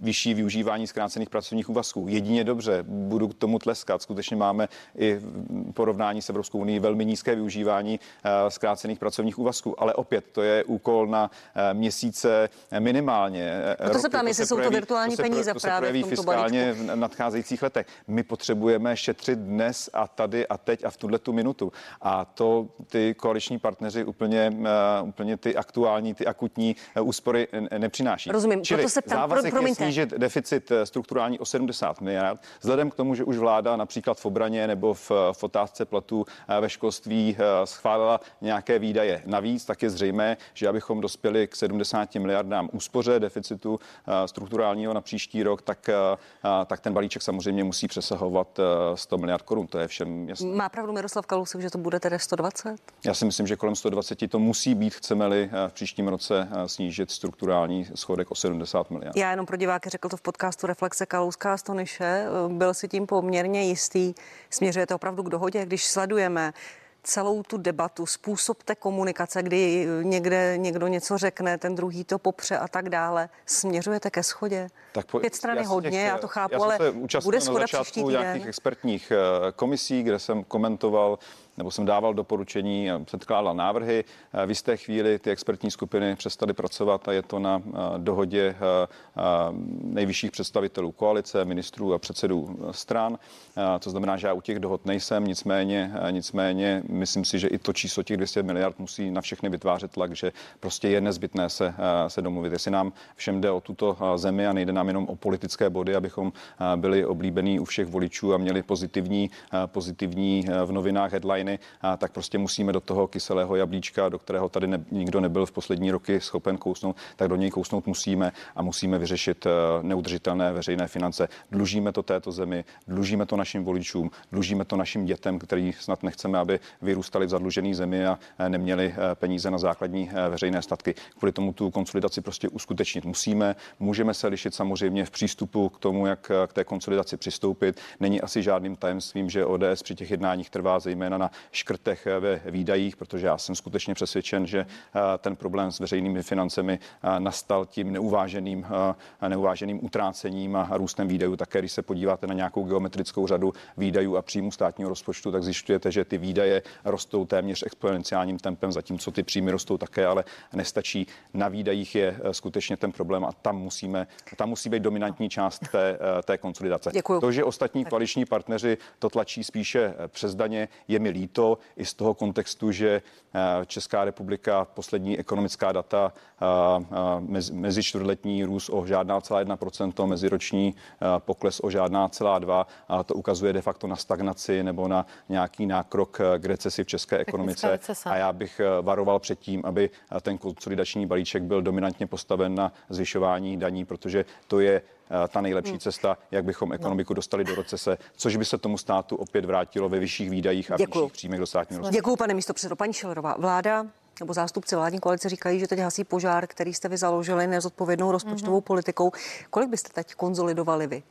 vyšší využívání zkrácených pracovních úvazků. Jedině dobře, budu k tomu tleskat. Skutečně máme i v porovnání s Evropskou unii velmi nízké využívání zkrácených pracovních úvazků. Ale opět, to je úkol na měsíce minimálně. Proto se ptám, to jestli se jsou to virtuální se pro- peníze to se právě v projeví tomto fiskálně v nadcházejících letech. My potřebujeme šetřit dnes a tady a teď a v tuhle tu minutu. A to ty koaliční partneři úplně, eh, úplně ty aktuální, ty akutní eh, úspory nepřináší. Rozumím, Čili proto se ptám, pro- závazek je promiňte. snížit deficit eh, strukturální o 70 miliard. Vzhledem k tomu, že už vláda například v obraně nebo v, v otázce platů ve školství schválila nějaké výdaje navíc, tak je zřejmé, že abychom dospěli k 70 miliardám úspoře deficitu strukturálního na příští rok, tak, tak ten balíček samozřejmě musí přesahovat 100 miliard korun, to je všem jasné. Má pravdu Miroslav Kalousek, že to bude tedy 120? Já si myslím, že kolem 120 to musí být, chceme-li v příštím roce snížit strukturální schodek o 70 miliard. Já jenom pro diváky řekl to v podcastu Reflexe Kalouska a Stonyše. Byl si tím poměrně jistý. Směřujete opravdu k dohodě, když sledujeme celou tu debatu, způsob té komunikace, kdy někde někdo něco řekne, ten druhý to popře a tak dále, směřujete ke schodě? Tak po, Pět strany já hodně, těch, já to chápu, já ale bude schoda příští týden? nějakých expertních eh, komisí, kde jsem komentoval nebo jsem dával doporučení předkládal návrhy. Eh, v jisté chvíli ty expertní skupiny přestaly pracovat a je to na eh, dohodě eh, nejvyšších představitelů koalice, ministrů a předsedů stran. To znamená, že já u těch dohod nejsem, nicméně, nicméně myslím si, že i to číslo těch 200 miliard musí na všechny vytvářet tlak, že prostě je nezbytné se, se domluvit. Jestli nám všem jde o tuto zemi a nejde nám jenom o politické body, abychom byli oblíbení u všech voličů a měli pozitivní, pozitivní v novinách headline A tak prostě musíme do toho kyselého jablíčka, do kterého tady ne, nikdo nebyl v poslední roky schopen kousnout, tak do něj kousnout musíme a musíme vyřešit eh, neudržitelné veřejné finance. Dlužíme to této zemi, dlužíme to našim voličům, dlužíme to našim dětem, který snad nechceme, aby vyrůstali v zadlužené zemi a eh, neměli eh, peníze na základní veřejné statky. Kvůli tomu tu konsolidaci prostě uskutečnit musíme. Můžeme se lišit samozřejmě v přístupu k tomu, jak k té konsolidaci přistoupit. Není asi žádným tajemstvím, že ODS při těch jednáních trvá zejména na škrtech ve výdajích, protože já jsem skutečně přesvědčen, že eh, ten problém s veřejnými financemi eh, nastal tím neuváženým, eh, neuváženým utrácením a růstem výdajů. Také když se podíváte na nějakou geometrickou řadu výdajů a příjmů státního rozpočtu, tak zjišťujete, že ty výdaje rostou téměř exponenciálním tempem, zatímco ty příjmy rostou také, ale nestačí. Na výdajích je skutečně ten problém a tam musíme, tam musí být dominantní část té, té konsolidace. Děkuju. To, že ostatní koaliční partneři to tlačí spíše přes daně, je mi líto to i z toho kontextu, že eh, Česká republika poslední ekonomická data eh, eh, mezi čtvrtletní růst o žádná celá 1%, meziroční pokles o žádná celá 2 a to ukazuje de facto na stagnaci nebo na nějaký nákrok k recesi v české ekonomice. A já bych varoval před tím, aby ten konsolidační balíček byl dominantně postaven na zvyšování daní, protože to je ta nejlepší hmm. cesta, jak bychom ekonomiku dostali do recese, což by se tomu státu opět vrátilo ve vyšších výdajích a Děkuju. vyšších příjmech do státního rozpočtu. Děkuji, pane místo předsedo. Paní Šilerová, vláda nebo zástupci vládní koalice říkají, že teď hasí požár, který jste vy založili nezodpovědnou rozpočtovou mm-hmm. politikou. Kolik byste teď konzolidovali vy?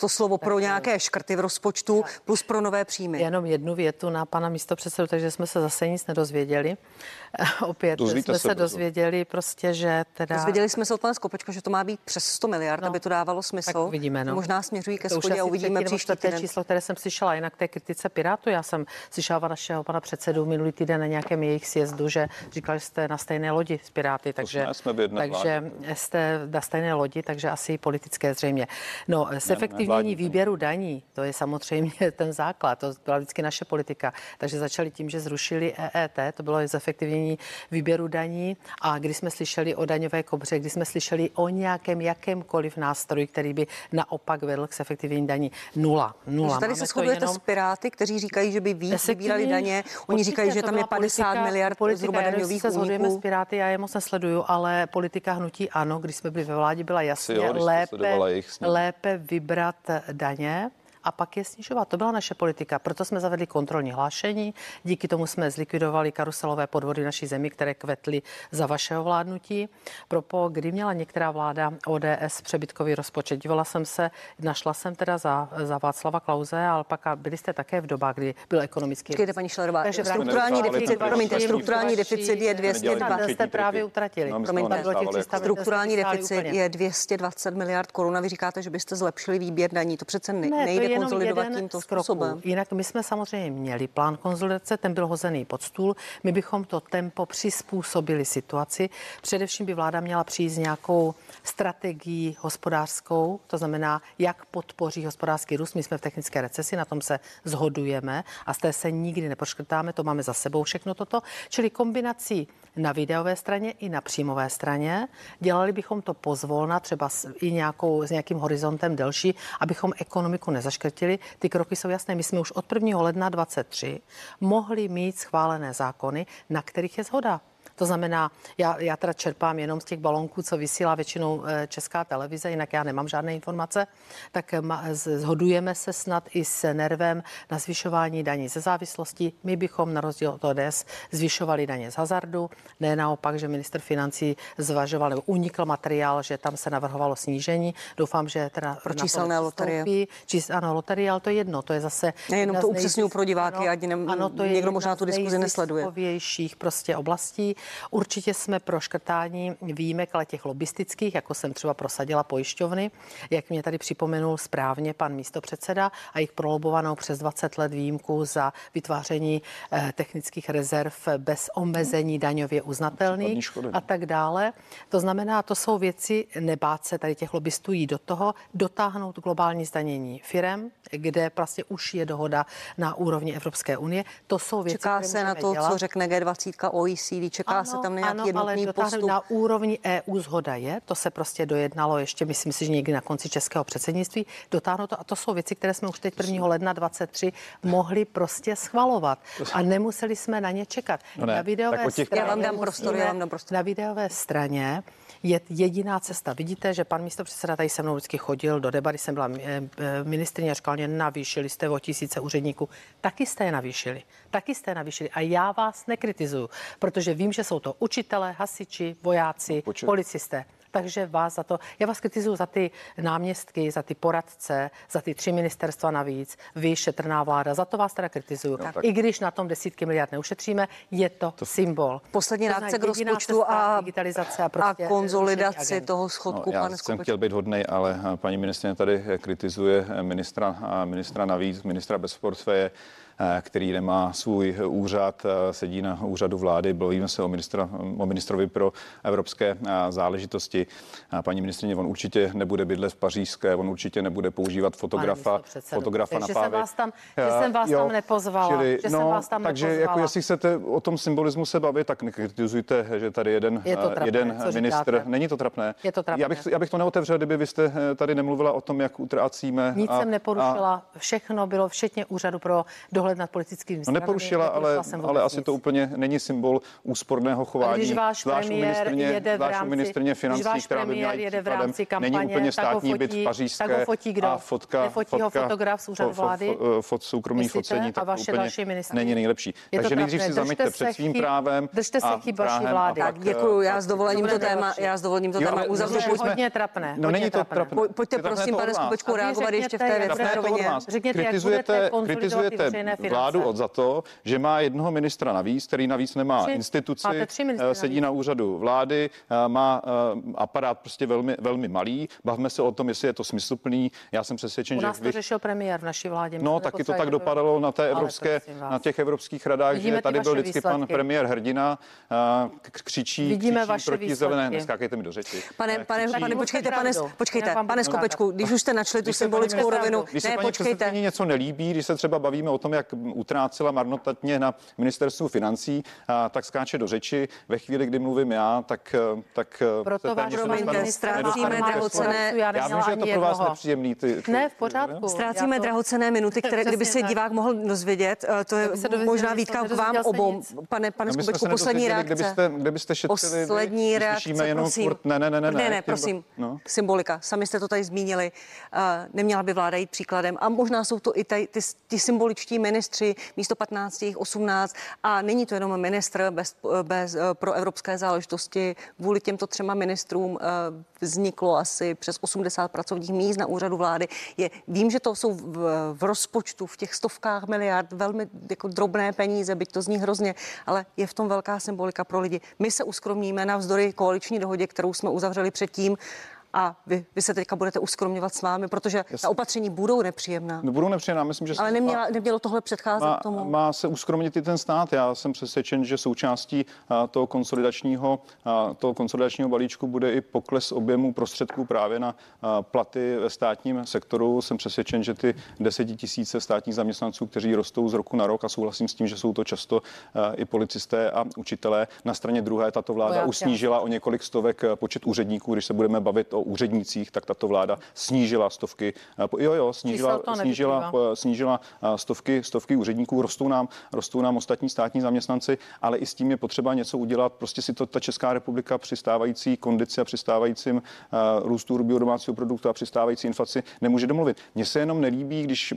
To slovo pro nějaké škrty v rozpočtu plus pro nové příjmy. Jenom jednu větu na pana místopředsedu, takže jsme se zase nic nedozvěděli. Opět Dozvíte jsme se, se dozvěděli prostě, že teda... Dozvěděli jsme se od pana Skopečka, že to má být přes 100 miliard, no, aby to dávalo smysl. Tak uvidíme, no. Možná směřují ke schodě a uvidíme příští týden. číslo, které jsem slyšela, jinak té kritice Pirátu. Já jsem slyšela našeho pana předsedu minulý týden na nějakém jejich sjezdu, že říkal, že jste na stejné lodi s Piráty, takže, jsme, jsme takže jste na stejné lodi, takže asi politické zřejmě. No, s efektivnění výběru daní, to je samozřejmě ten základ, to byla vždycky naše politika. Takže začali tím, že zrušili EET, to bylo zefektivnění zefektivnění výběru daní a když jsme slyšeli o daňové kobře, když jsme slyšeli o nějakém jakémkoliv nástroji, který by naopak vedl k zefektivnění daní. Nula. Nula. Takže tady Máme se shodujete jenom... s Piráty, kteří říkají, že by víc vybírali daně. Oni říkají, že tam je 50 politika, miliard politika, zhruba daňových se shodujeme s Piráty, já je moc nesleduju, ale politika hnutí ano, když jsme byli ve vládě, byla jasně jo, lépe, lépe vybrat daně a pak je snižovat. To byla naše politika. Proto jsme zavedli kontrolní hlášení. Díky tomu jsme zlikvidovali karuselové podvody naší zemi, které kvetly za vašeho vládnutí. Propo, kdy měla některá vláda ODS přebytkový rozpočet? Dívala jsem se, našla jsem teda za, za Václava Klauze, ale pak byli jste také v dobách, kdy byl ekonomický. Počkejte, paní Šlerová, Takže strukturální deficit, promiňte, strukturální deficit je 220. jste právě utratili. No, promiňte, strukturální deficit je 220 miliard korun a vy říkáte, že byste zlepšili výběr daní. To přece ne, nejde konsolidovat tímto způsobem. Jinak my jsme samozřejmě měli plán konzolidace, ten byl hozený pod stůl. My bychom to tempo přizpůsobili situaci. Především by vláda měla přijít s nějakou strategií hospodářskou, to znamená, jak podpoří hospodářský růst. My jsme v technické recesi, na tom se zhodujeme a z té se nikdy nepoškrtáme, to máme za sebou všechno toto. Čili kombinací na videové straně i na příjmové straně. Dělali bychom to pozvolna, třeba s, i nějakou, s nějakým horizontem delší, abychom ekonomiku nezaškrtili. Ty kroky jsou jasné. My jsme už od 1. ledna 23 mohli mít schválené zákony, na kterých je zhoda. To znamená, já, já teda čerpám jenom z těch balonků, co vysílá většinou eh, česká televize, jinak já nemám žádné informace, tak zhodujeme se snad i s nervem na zvyšování daní ze závislosti. My bychom na rozdíl od ODS zvyšovali daně z hazardu, ne naopak, že minister financí zvažoval nebo unikl materiál, že tam se navrhovalo snížení. Doufám, že teda pro číselné loterie. Čís, ano, loterie, ale to je jedno, to je zase... Jenom to upřesňuji pro diváky, ať ne, ano, to je někdo možná tu diskuzi nesleduje. prostě oblastí. Určitě jsme pro škrtání výjimek, ale těch lobistických, jako jsem třeba prosadila pojišťovny, jak mě tady připomenul správně pan místopředseda a jich prolobovanou přes 20 let výjimku za vytváření eh, technických rezerv bez omezení daňově uznatelných a tak dále. To znamená, to jsou věci, nebát se tady těch lobbystů jít do toho, dotáhnout globální zdanění firem, kde vlastně už je dohoda na úrovni Evropské unie. To jsou věci, Čeká se na to, dělat. co řekne G20, OECD, čeká ano, se tam nějaký ano, jednotný ale postup. Na úrovni EU zhoda je, to se prostě dojednalo ještě, myslím si, že někdy na konci českého předsednictví, dotáhnout to a to jsou věci, které jsme už teď 1. ledna 23 mohli prostě schvalovat a nemuseli jsme na ně čekat. No ne, na videové těch... straně, já vám dám prostor, já vám dám prostor. Na videové straně je jediná cesta. Vidíte, že pan místo předseda tady se mnou vždycky chodil do debaty, jsem byla eh, eh, ministrině a říkal, že navýšili jste o tisíce úředníků. Taky jste je navýšili. Taky jste je navýšili. A já vás nekritizuju, protože vím, že jsou to učitelé, hasiči, vojáci, no, policisté takže vás za to, já vás kritizuju za ty náměstky, za ty poradce, za ty tři ministerstva navíc, vy šetrná vláda, za to vás teda kritizuju. No, tak. I když na tom desítky miliard neušetříme, je to, to symbol. Poslední reakce k rozpočtu a, digitalizace a, prostě a konzolidaci toho schodku, no, já jsem Skupič. chtěl být hodnej, ale paní ministrině tady kritizuje ministra, ministra navíc, ministra bez portfeje. Eh, který nemá svůj úřad, eh, sedí na úřadu vlády. Bavíme se o, ministra, o ministrovi pro evropské eh, záležitosti. Paní ministrině, on určitě nebude bydlet v pařížské, on určitě nebude používat fotografa, fotografa na pávě. Jsem vás tam, že jsem vás jo, tam nepozvala. Čili, že no, jsem vás tam takže nepozvala. jako jestli chcete o tom symbolismu se bavit, tak nekritizujte, že tady jeden, je to trapné, jeden ministr. Říkáte? Není to trapné. Je to trapné. Já bych, já bych to neotevřel, kdyby vy jste tady nemluvila o tom, jak utrácíme. Nic a, jsem neporušila. A... Všechno bylo, všetně úřadu pro dohled dohled nad politickými stranami. No neporušila, ale, ale asi to úplně není symbol úsporného chování. A když váš premiér jede v rámci, ministrně financí, když váš která by měla jede v rámci kampaně, není úplně státní byt v pařížské. Tak ho fotí kdo? A fotka, Nefotí fotka, ho fotograf z úřadu vlády? Fot, fot, soukromý focení, tak vaše úplně další není nejlepší. Takže nejdřív si zameďte před svým právem. Držte se chyb vaší vlády. Tak děkuji, já s dovolením to téma, já s dovolením to téma uzavřu. Hodně trapné. No není to trapné. Pojďte prosím, pane Skopečku, reagovat ještě v té věcné rovině. Kritizujete vládu od za to, že má jednoho ministra navíc, který navíc nemá tři. instituci, eh, sedí na úřadu vlády, eh, má eh, aparát prostě velmi, velmi malý. Bavme se o tom, jestli je to smysluplný. Já jsem přesvědčen, U nás že... to řešil premiér v naší vládě. No, taky to tak dopadalo na té evropské, na těch evropských radách, Vidíme že tady byl vždycky výsledky. pan premiér Hrdina, křičí, Vidíme křičí proti výsledky. zelené. Neskákejte mi do řeči. Pane, pane, pane, počkejte, pane, počkejte, pane Skopečku, když už jste našli tu symbolickou rovinu, ne, počkejte. Když něco nelíbí, když se třeba bavíme o tom, jak utrácela marnotatně na ministerstvu financí, a, tak skáče do řeči. Ve chvíli, kdy mluvím já, tak, tak Proto vás ztrácíme drahocené. Já vím, že je to pro vás nepříjemný. Ty, ty, ne, v pořádku. Ztrácíme to... drahocené minuty, které, kdyby se divák mohl dozvědět, eh, to je možná výtka k vám obou. Pane, pane no, Skubečku, poslední reakce. Kdybyste, kdybyste šetřili, poslední reakce, jenom. Furt, ne, ne, ne, ne, ne, ne, prosím. No. Symbolika. Sami jste to tady zmínili. Neměla by vláda jít příkladem. A možná jsou to i ty, ty symboličtí ministři, místo 15, 18. A není to jenom ministr bez, bez, eh, pro evropské záležitosti. Kvůli těmto třema ministrům eh, vzniklo asi přes 80 pracovních míst na úřadu vlády. Je, vím, že to jsou v, v rozpočtu v těch stovkách miliard velmi jako drobné peníze, byť to zní hrozně, ale je v tom velká symbolika pro lidi. My se uskromníme navzdory koaliční dohodě, kterou jsme uzavřeli předtím a vy, vy se teďka budete uskromňovat s vámi, protože Jasně. ta opatření budou nepříjemná. No, budou nepříjemná, myslím, že... Ale neměla, nemělo tohle předcházet má, tomu? Má se uskromnit i ten stát. Já jsem přesvědčen, že součástí a, toho konsolidačního, a, toho konsolidačního balíčku bude i pokles objemu prostředků právě na a, platy ve státním sektoru. Jsem přesvědčen, že ty desetitisíce státních zaměstnanců, kteří rostou z roku na rok a souhlasím s tím, že jsou to často a, i policisté a učitelé. Na straně druhé tato vláda usnížila o několik stovek počet úředníků, když se budeme bavit o úřednících, tak tato vláda snížila stovky, jo, jo, snížila, snížila, snížila stovky, stovky úředníků, rostou nám, rostou nám ostatní státní zaměstnanci, ale i s tím je potřeba něco udělat. Prostě si to ta Česká republika přistávající kondici a přistávajícím růstu hrubého domácího produktu a přistávající inflaci nemůže domluvit. Mně se jenom nelíbí, když,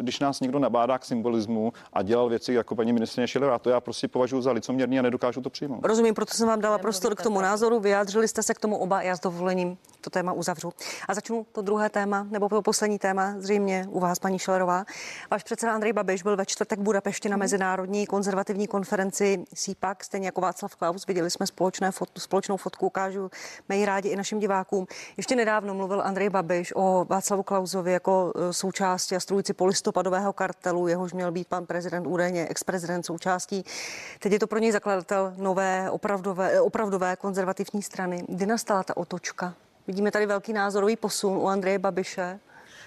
když nás někdo nabádá k symbolismu a dělal věci jako paní ministrině Šilerová. To já prostě považuji za licoměrný a nedokážu to přijmout. Rozumím, proto jsem vám dala prostor k tomu názoru, vyjádřili jste se k tomu oba, já s dovolením to téma uzavřu. A začnu to druhé téma, nebo to poslední téma, zřejmě u vás, paní Šelerová. Váš předseda Andrej Babiš byl ve čtvrtek v Budapešti na mhm. mezinárodní konzervativní konferenci CPAC, stejně jako Václav Klaus. Viděli jsme společné fot, společnou fotku, ukážu ji rádi i našim divákům. Ještě nedávno mluvil Andrej Babiš o Václavu Klausovi jako e, součástí a strůjci polistopadového kartelu, jehož měl být pan prezident údajně, ex-prezident součástí. Teď je to pro něj zakladatel nové opravdové, opravdové konzervativní strany. Kdy nastala ta otočka? Vidíme tady velký názorový posun u Andreje Babiše.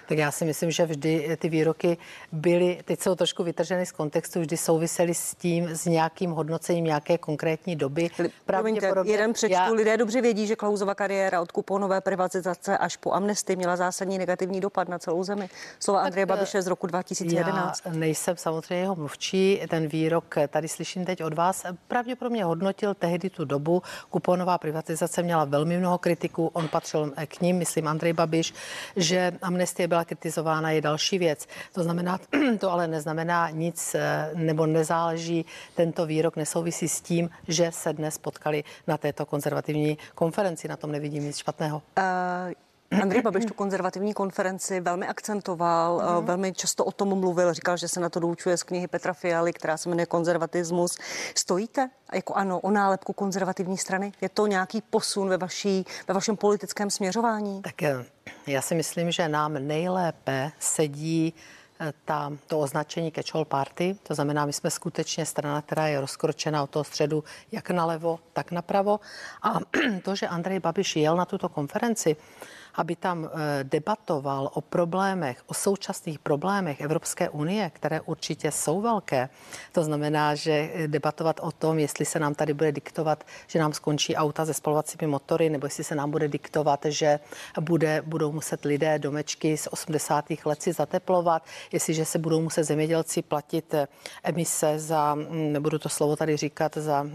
Tak já si myslím, že vždy ty výroky byly, teď jsou trošku vytrženy z kontextu, vždy souvisely s tím, s nějakým hodnocením nějaké konkrétní doby. Promiňte, jeden přečtu. Já... Lidé dobře vědí, že Klausova kariéra od kuponové privatizace až po amnesty měla zásadní negativní dopad na celou zemi. Slova Andreje Babiše z roku 2011. Já nejsem samozřejmě jeho mluvčí. Ten výrok tady slyším teď od vás. Pravděpodobně hodnotil tehdy tu dobu. Kuponová privatizace měla velmi mnoho kritiků. On patřil k ním, myslím Andrej Babiš, že amnestie byla byla kritizována, je další věc. To znamená, to ale neznamená nic eh, nebo nezáleží, tento výrok nesouvisí s tím, že se dnes potkali na této konzervativní konferenci. Na tom nevidím nic špatného. Uh... Andrej Babiš tu konzervativní konferenci velmi akcentoval, mm. velmi často o tom mluvil, říkal, že se na to doučuje z knihy Petra Fialy, která se jmenuje Konzervatismus. Stojíte jako ano o nálepku konzervativní strany? Je to nějaký posun ve, vaší, ve vašem politickém směřování? Tak eh, já si myslím, že nám nejlépe sedí eh, ta, to označení catch-all party, to znamená, my jsme skutečně strana, která je rozkročena od toho středu jak nalevo, tak napravo. A to, že Andrej Babiš jel na tuto konferenci, aby tam eh, debatoval o problémech, o současných problémech Evropské unie, které určitě jsou velké. To znamená, že debatovat o tom, jestli se nám tady bude diktovat, že nám skončí auta se spalovacími motory, nebo jestli se nám bude diktovat, že bude, budou muset lidé domečky z 80. let si zateplovat, jestliže se budou muset zemědělci platit eh, emise za, hm, nebudu to slovo tady říkat, za,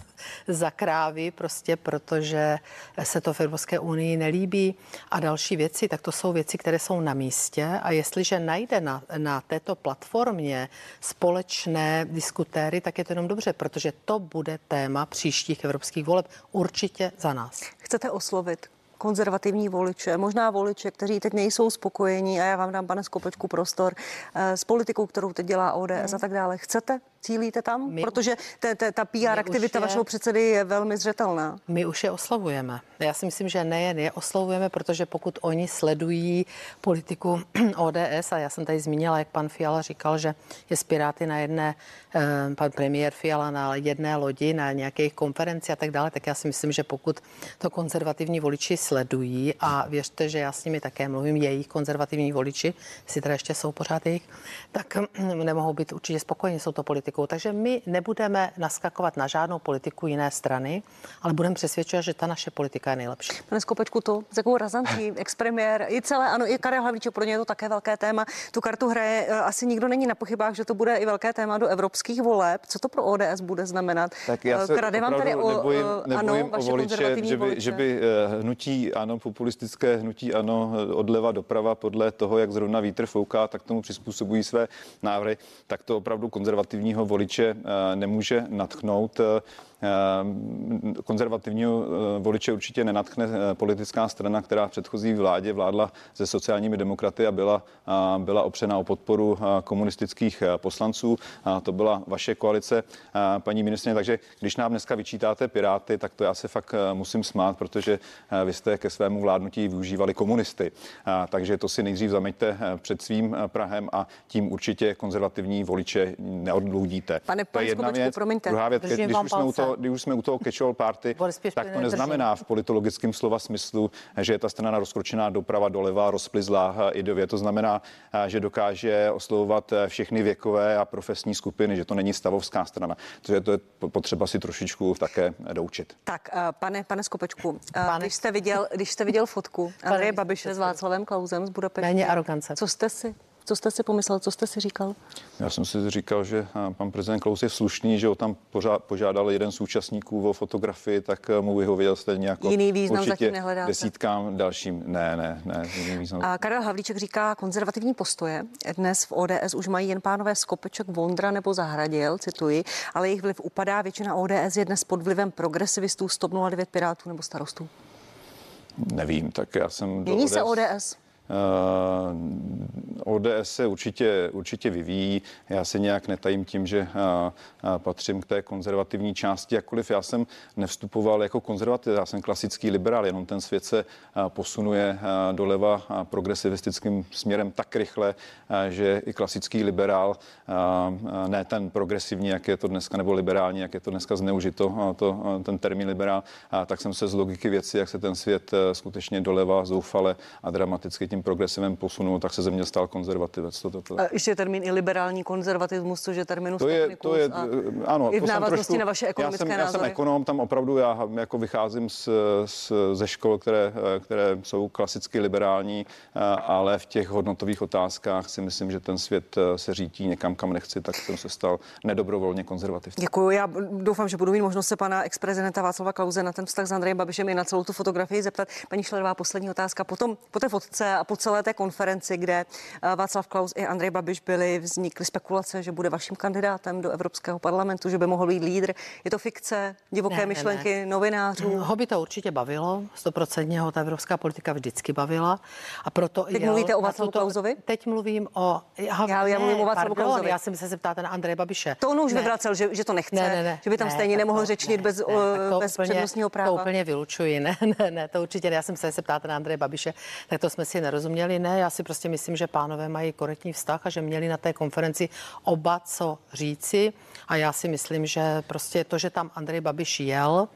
za krávy, prostě protože se to v Evropské unii nelíbí a další věci, tak to jsou věci, které jsou na místě a jestliže najde na, na této platformě společné diskutéry, tak je to jenom dobře, protože to bude téma příštích evropských voleb určitě za nás. Chcete oslovit konzervativní voliče, možná voliče, kteří teď nejsou spokojení a já vám dám, pane Skopečku, prostor eh, s politikou, kterou teď dělá ODS hmm. a tak dále. Chcete Cílíte tam? My, Protože te, te, ta PR aktivita je, vašeho předsedy je velmi zřetelná. My už je oslavujeme. Já si myslím, že nejen je oslavujeme, protože pokud oni sledují politiku ODS, a já jsem tady zmínila, jak pan Fiala říkal, že je z Piráty na jedné, eh, pan premiér Fiala na jedné lodi, na nějaké konferenci a tak dále, tak já si myslím, že pokud to konzervativní voliči sledují a věřte, že já s nimi také mluvím, jejich konzervativní voliči, si teda ještě jsou pořád jejich, tak nemohou být určitě spokojeni, jsou to politiky politikou. Takže my nebudeme naskakovat na žádnou politiku jiné strany, ale budeme přesvědčovat, že ta naše politika je nejlepší. Pane Skopečku, to s jakou razantní expremiér, i celé, ano, i Karel Havlíček, pro ně je to také velké téma. Tu kartu hraje, eh, asi nikdo není na pochybách, že to bude i velké téma do evropských voleb. Co to pro ODS bude znamenat? Tak já se Krade vám tady o, nebojím, eh, nebojím ano, o voliče, že by, voliče. že by hnutí ano, populistické hnutí ano, odleva doprava podle toho, jak zrovna vítr fouká, tak tomu přizpůsobují své návrhy, tak to opravdu konzervativního voliče eh, nemůže natchnout. Eh, konzervativního eh, voliče určitě nenatchne politická strana, která v předchozí vládě vládla se sociálními demokraty a byla, byla opřena o podporu komunistických poslanců. To byla vaše koalice, paní ministrině. Takže když nám dneska vyčítáte Piráty, tak to já se fakt musím smát, protože vy jste ke svému vládnutí využívali komunisty. Takže to si nejdřív zameďte před svým Prahem a tím určitě konzervativní voliče neodlouží soudíte. Pane, to je jedna věc. Promiňte, Druhá věc, když už, jsme u toho, když už jsme u toho catch party, tak to neznamená v politologickém slova smyslu, že je ta strana rozkročená doprava, doleva, rozplizlá idově. To znamená, že dokáže oslovovat všechny věkové a profesní skupiny, že to není stavovská strana. To je, to je potřeba si trošičku také doučit. Tak, pane, pane Skopečku, pane. když jste viděl viděl, když jste viděl fotku Andreje Babiše s Václavem Klausem z Budapešti? Méně arogance. Co jste si? Co jste si pomyslel, co jste si říkal? Já jsem si říkal, že pan prezident Klaus je slušný, že ho tam požádal jeden z účastníků o fotografii, tak mu vyhověl stejně jako Jiný význam zatím nehledáte. desítkám dalším. Ne, ne, ne, význam. A Karel Havlíček říká konzervativní postoje. Dnes v ODS už mají jen pánové Skopeček, Vondra nebo Zahradil, cituji, ale jejich vliv upadá. Většina ODS je dnes pod vlivem progresivistů, stop 09 Pirátů nebo starostů. Nevím, tak já jsem... Mění ODS... se ODS? Eh, ODS se určitě, určitě vyvíjí. Já se nějak netajím tím, že eh, eh, patřím k té konzervativní části, jakkoliv já jsem nevstupoval jako konzervativ, já jsem klasický liberál, jenom ten svět se posunuje doleva progresivistickým směrem tak rychle, že i klasický liberál, ne ten progresivní, jak je to dneska, nebo liberální, jak je to dneska zneužito, to, ten termín liberál, tak jsem se z logiky věci, jak se ten svět skutečně doleva zoufale a dramaticky tím tím progresivem posunul, tak se země stal konzervativec. To, to, to. A ještě termín i liberální konzervatismus, což je terminus to je, to je, ano, i v návaznosti trošku, na vaše ekonomické já jsem, názory. Já jsem ekonom, tam opravdu já jako vycházím z, z, ze škol, které, které jsou klasicky liberální, ale v těch hodnotových otázkách si myslím, že ten svět se řítí někam, kam nechci, tak jsem se stal nedobrovolně konzervativcem. Děkuji. Já doufám, že budu mít možnost se pana ex-prezidenta Václava Klauze na ten vztah s Andrejem Babišem i na celou tu fotografii zeptat. Paní Šlerová, poslední otázka. Potom po té fotce a po celé té konferenci, kde eh, Václav Klaus i Andrej Babiš byli, vznikly spekulace, že bude vaším kandidátem do Evropského parlamentu, že by mohl být lídr. Je to fikce, divoké ne, myšlenky ne, ne. novinářů? Ho by to určitě bavilo, stoprocentně ho ta evropská politika vždycky bavila. A proto teď jel, mluvíte o Václavu Klausovi? Teď mluvím o... Já, já, já mluvím o Václavu Klausovi. Já že se ptáte na Andreje Babiše. To on už ne. vyvracel, že, že to nechce, ne, ne, ne, že by tam ne, stejně nemohl řečnit bez, ne, bez úplně, přednostního práva. To úplně vylučuji, ne, ne, ne, to určitě ne. Já jsem se, se ptáte na Andreje Babiše, tak to jsme si nerozuměli. Ne, já si prostě myslím, že pánové mají korektní vztah a že měli na té konferenci oba co říci. A já si myslím, že prostě to, že tam Andrej Babiš jel,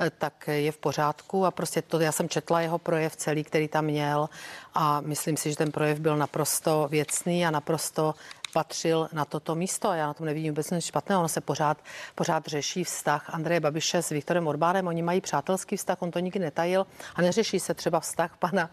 eh, tak je v pořádku a prostě to, já jsem četla jeho projev celý, který tam měl a myslím si, že ten projev byl naprosto věcný a naprosto patřil na toto místo. Já na tom nevidím vůbec nic špatného. Ono se pořád, pořád řeší vztah Andreje Babiše s Viktorem Orbánem. Oni mají přátelský vztah, on to nikdy netajil a neřeší se třeba vztah pana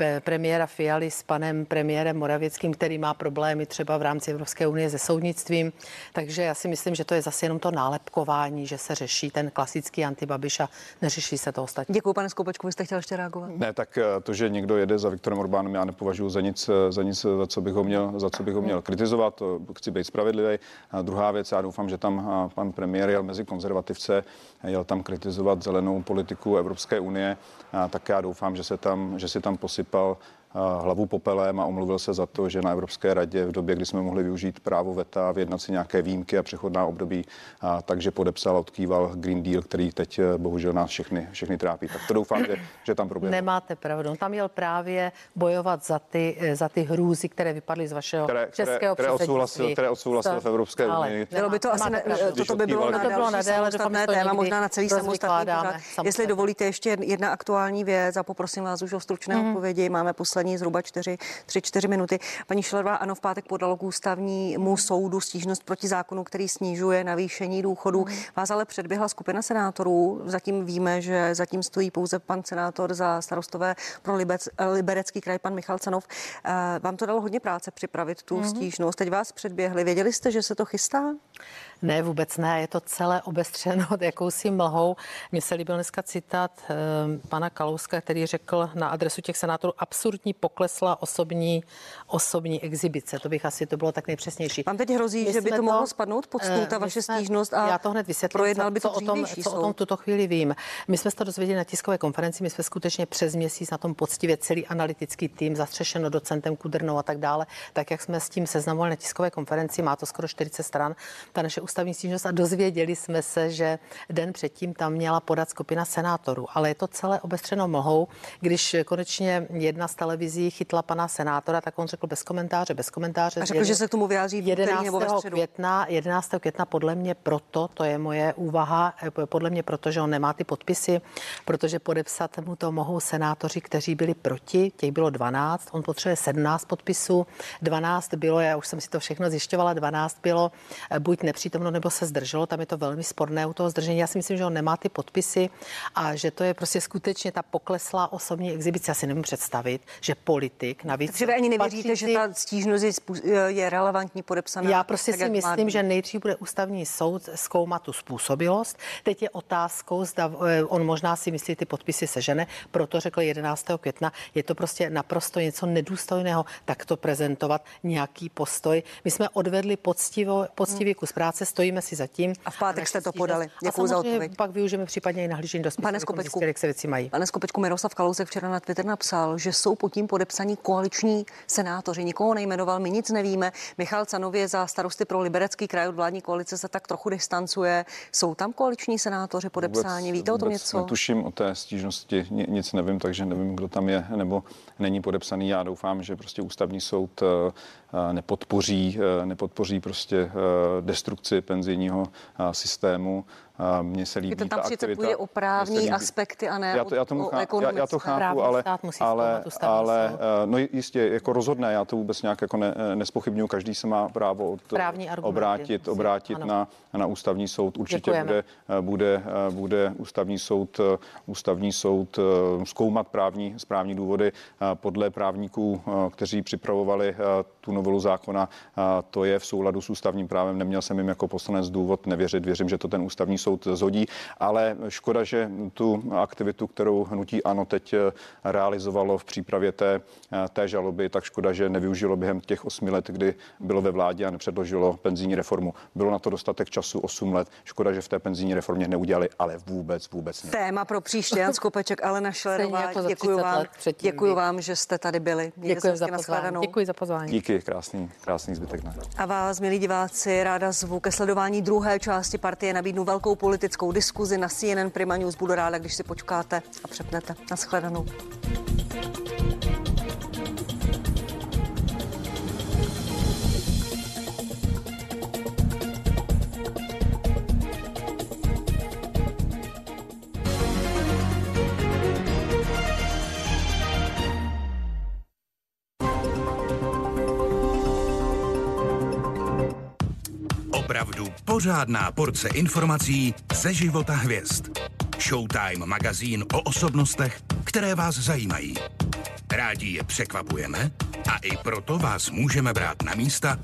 eh, premiéra Fialy s panem premiérem Moravěckým, který má problémy třeba v rámci Evropské unie se soudnictvím. Takže já si myslím, že to je zase jenom to nálepkování, že se řeší ten klasický antibabiš a neřeší se to ostatní. Děkuji, pane Skoupečku, vy jste chtěl ještě reagovat. Ne, tak eh, to, že někdo jede za Viktorem Orbánem, já nepovažuji za nic, eh, za nic, za co bych ho měl, za co bych ho měl kritizovat kritizovat, chci být spravedlivý. A druhá věc, já doufám, že tam pan premiér jel mezi konzervativce, jel tam kritizovat zelenou politiku Evropské unie, a tak já doufám, že se tam, že si tam posypal hlavu popelem a omluvil se za to, že na Evropské radě v době, kdy jsme mohli využít právo VETA, vyjednat si nějaké výjimky a přechodná období, a takže podepsal a odkýval Green Deal, který teď eh, bohužel nás všechny, všechny trápí. Tak to doufám, že, že tam proběhne. Nemáte pravdu. On tam měl právě bojovat za ty, eh, za ty hrůzy, které vypadly z vašeho které, českého které, které odsouhlasil, které odsouhlasil v Evropské unii. Bylo by to asi ne, toto by bylo na, to bylo na déle, samostatné téma, možná na celý samostatný. Jestli dovolíte ještě jedna aktuální věc a poprosím vás už o stručné mm. odpovědi. Máme poslední poslední zhruba 4, 3-4 minuty. Paní Šlerová, ano, v pátek podalo k ústavnímu soudu stížnost proti zákonu, který snižuje navýšení důchodů. Mm. Vás ale předběhla skupina senátorů. Zatím víme, že zatím stojí pouze pan senátor za starostové pro Libec, Liberecký kraj, pan Michal Canov. Eh, vám to dalo hodně práce připravit tu mm. stížnost. Teď vás předběhli. Věděli jste, že se to chystá? Ne, vůbec ne. Je to celé obestřeno jakousi mlhou. Mně se líbil dneska citát e, pana Kalouska, který řekl na adresu těch senátorů absurdní poklesla osobní, osobní exibice. To bych asi to bylo tak nejpřesnější. Vám teď hrozí, My že by to, to mohlo spadnout pod stůl, ta vaše jsme, stížnost a já to hned vysvětlím, projednal by to co, o tom, co o tom tuto chvíli vím. My jsme se to dozvěděli na tiskové konferenci, my jsme skutečně přes měsíc na tom poctivě celý analytický tým, zastřešeno docentem Kudrnou a tak dále, tak jak jsme s tím seznamovali na tiskové konferenci, má to skoro 40 stran, ta naše ústavní stížnost a dozvěděli jsme se, že den předtím tam měla podat skupina senátorů. Ale je to celé obestřeno mlhou. Když konečně jedna z televizí chytla pana senátora, tak on řekl bez komentáře, bez komentáře. A řekl, že se k tomu vyjádří v 11. nebo ve května, 11. května podle mě proto, to je moje úvaha, eh, podle mě proto, že on nemá ty podpisy, protože podepsat mu to mohou senátoři, kteří byli proti, těch bylo 12, on potřebuje 17 podpisů, 12 bylo, já už jsem si to všechno zjišťovala, 12 bylo eh, buď buď nepřítomno nebo se zdrželo. Tam je to velmi sporné u toho zdržení. Já si myslím, že on nemá ty podpisy a že to je prostě skutečně ta pokleslá osobní exibice. Já si nemůžu představit, že politik navíc. Takže vy ani nevěříte, že ta stížnost je relevantní podepsaná? Já prostě si myslím, že nejdřív bude ústavní soud zkoumat tu způsobilost. Teď je otázkou, zda eh, on možná si myslí, ty podpisy sežene, proto řekl 11. května, je to prostě naprosto něco nedůstojného, tak to prezentovat nějaký postoj. My jsme odvedli poctivo, poctivý kus práce, stojíme si za tím. A v pátek jste to podali. Děkuji za odpověď. Pak využijeme případně i nahlížení do spisu, Pane Skopečku, zjistili, jak se věci mají. Pane Skopečku, Miroslav Kalousek včera na Twitter napsal, že jsou pod tím podepsaní koaliční senátoři. Nikoho nejmenoval, my nic nevíme. Michal Canově za starosty pro liberecký kraj od vládní koalice se tak trochu distancuje. Jsou tam koaliční senátoři podepsáni? Vůbec, Víte o tom něco? Netuším o té stížnosti, nic nevím, takže nevím, kdo tam je nebo není podepsaný. Já doufám, že prostě ústavní soud eh, nepodpoří, eh, nepodpoří prostě destrukci penzijního systému. Mně se líbí tam ta aktivita. půjde o právní aspekty a ne já to, já tomu o, o já, já to chápu, ale, ale, ale no jistě jako rozhodné, já to vůbec nějak jako ne, nespochybnuju, každý se má právo od, obrátit, obrátit na, na ústavní soud. Určitě bude, bude, bude ústavní soud, ústavní soud zkoumat právní, správní důvody podle právníků, kteří připravovali tu novelu zákona. To je v souladu s ústavním právem. Neměl jsem jim jako poslanec důvod nevěřit. Věřím, že to ten ústavní soud zhodí, ale škoda, že tu aktivitu, kterou hnutí ANO teď eh, realizovalo v přípravě té, eh, té žaloby, tak škoda, že nevyužilo během těch osmi let, kdy bylo ve vládě a nepředložilo penzijní reformu. Bylo na to dostatek času 8 let. Škoda, že v té penzijní reformě neudělali, ale vůbec, vůbec ne. Téma pro příště, Jan Skopeček, Alena Šlerová, jako děkuji vám, děkuji vám, že jste tady byli. Děkuji za, pozvání. děkuji za pozvání. Díky, krásný, krásný zbytek. A vás, milí diváci, ráda zvu ke sledování druhé části partie. Nabídnu velkou politickou diskuzi na CNN Prima News. Budu ráda, když si počkáte a přepnete. Naschledanou. Pořádná porce informací ze života hvězd. Showtime magazín o osobnostech, které vás zajímají. Rádi je překvapujeme a i proto vás můžeme brát na místa,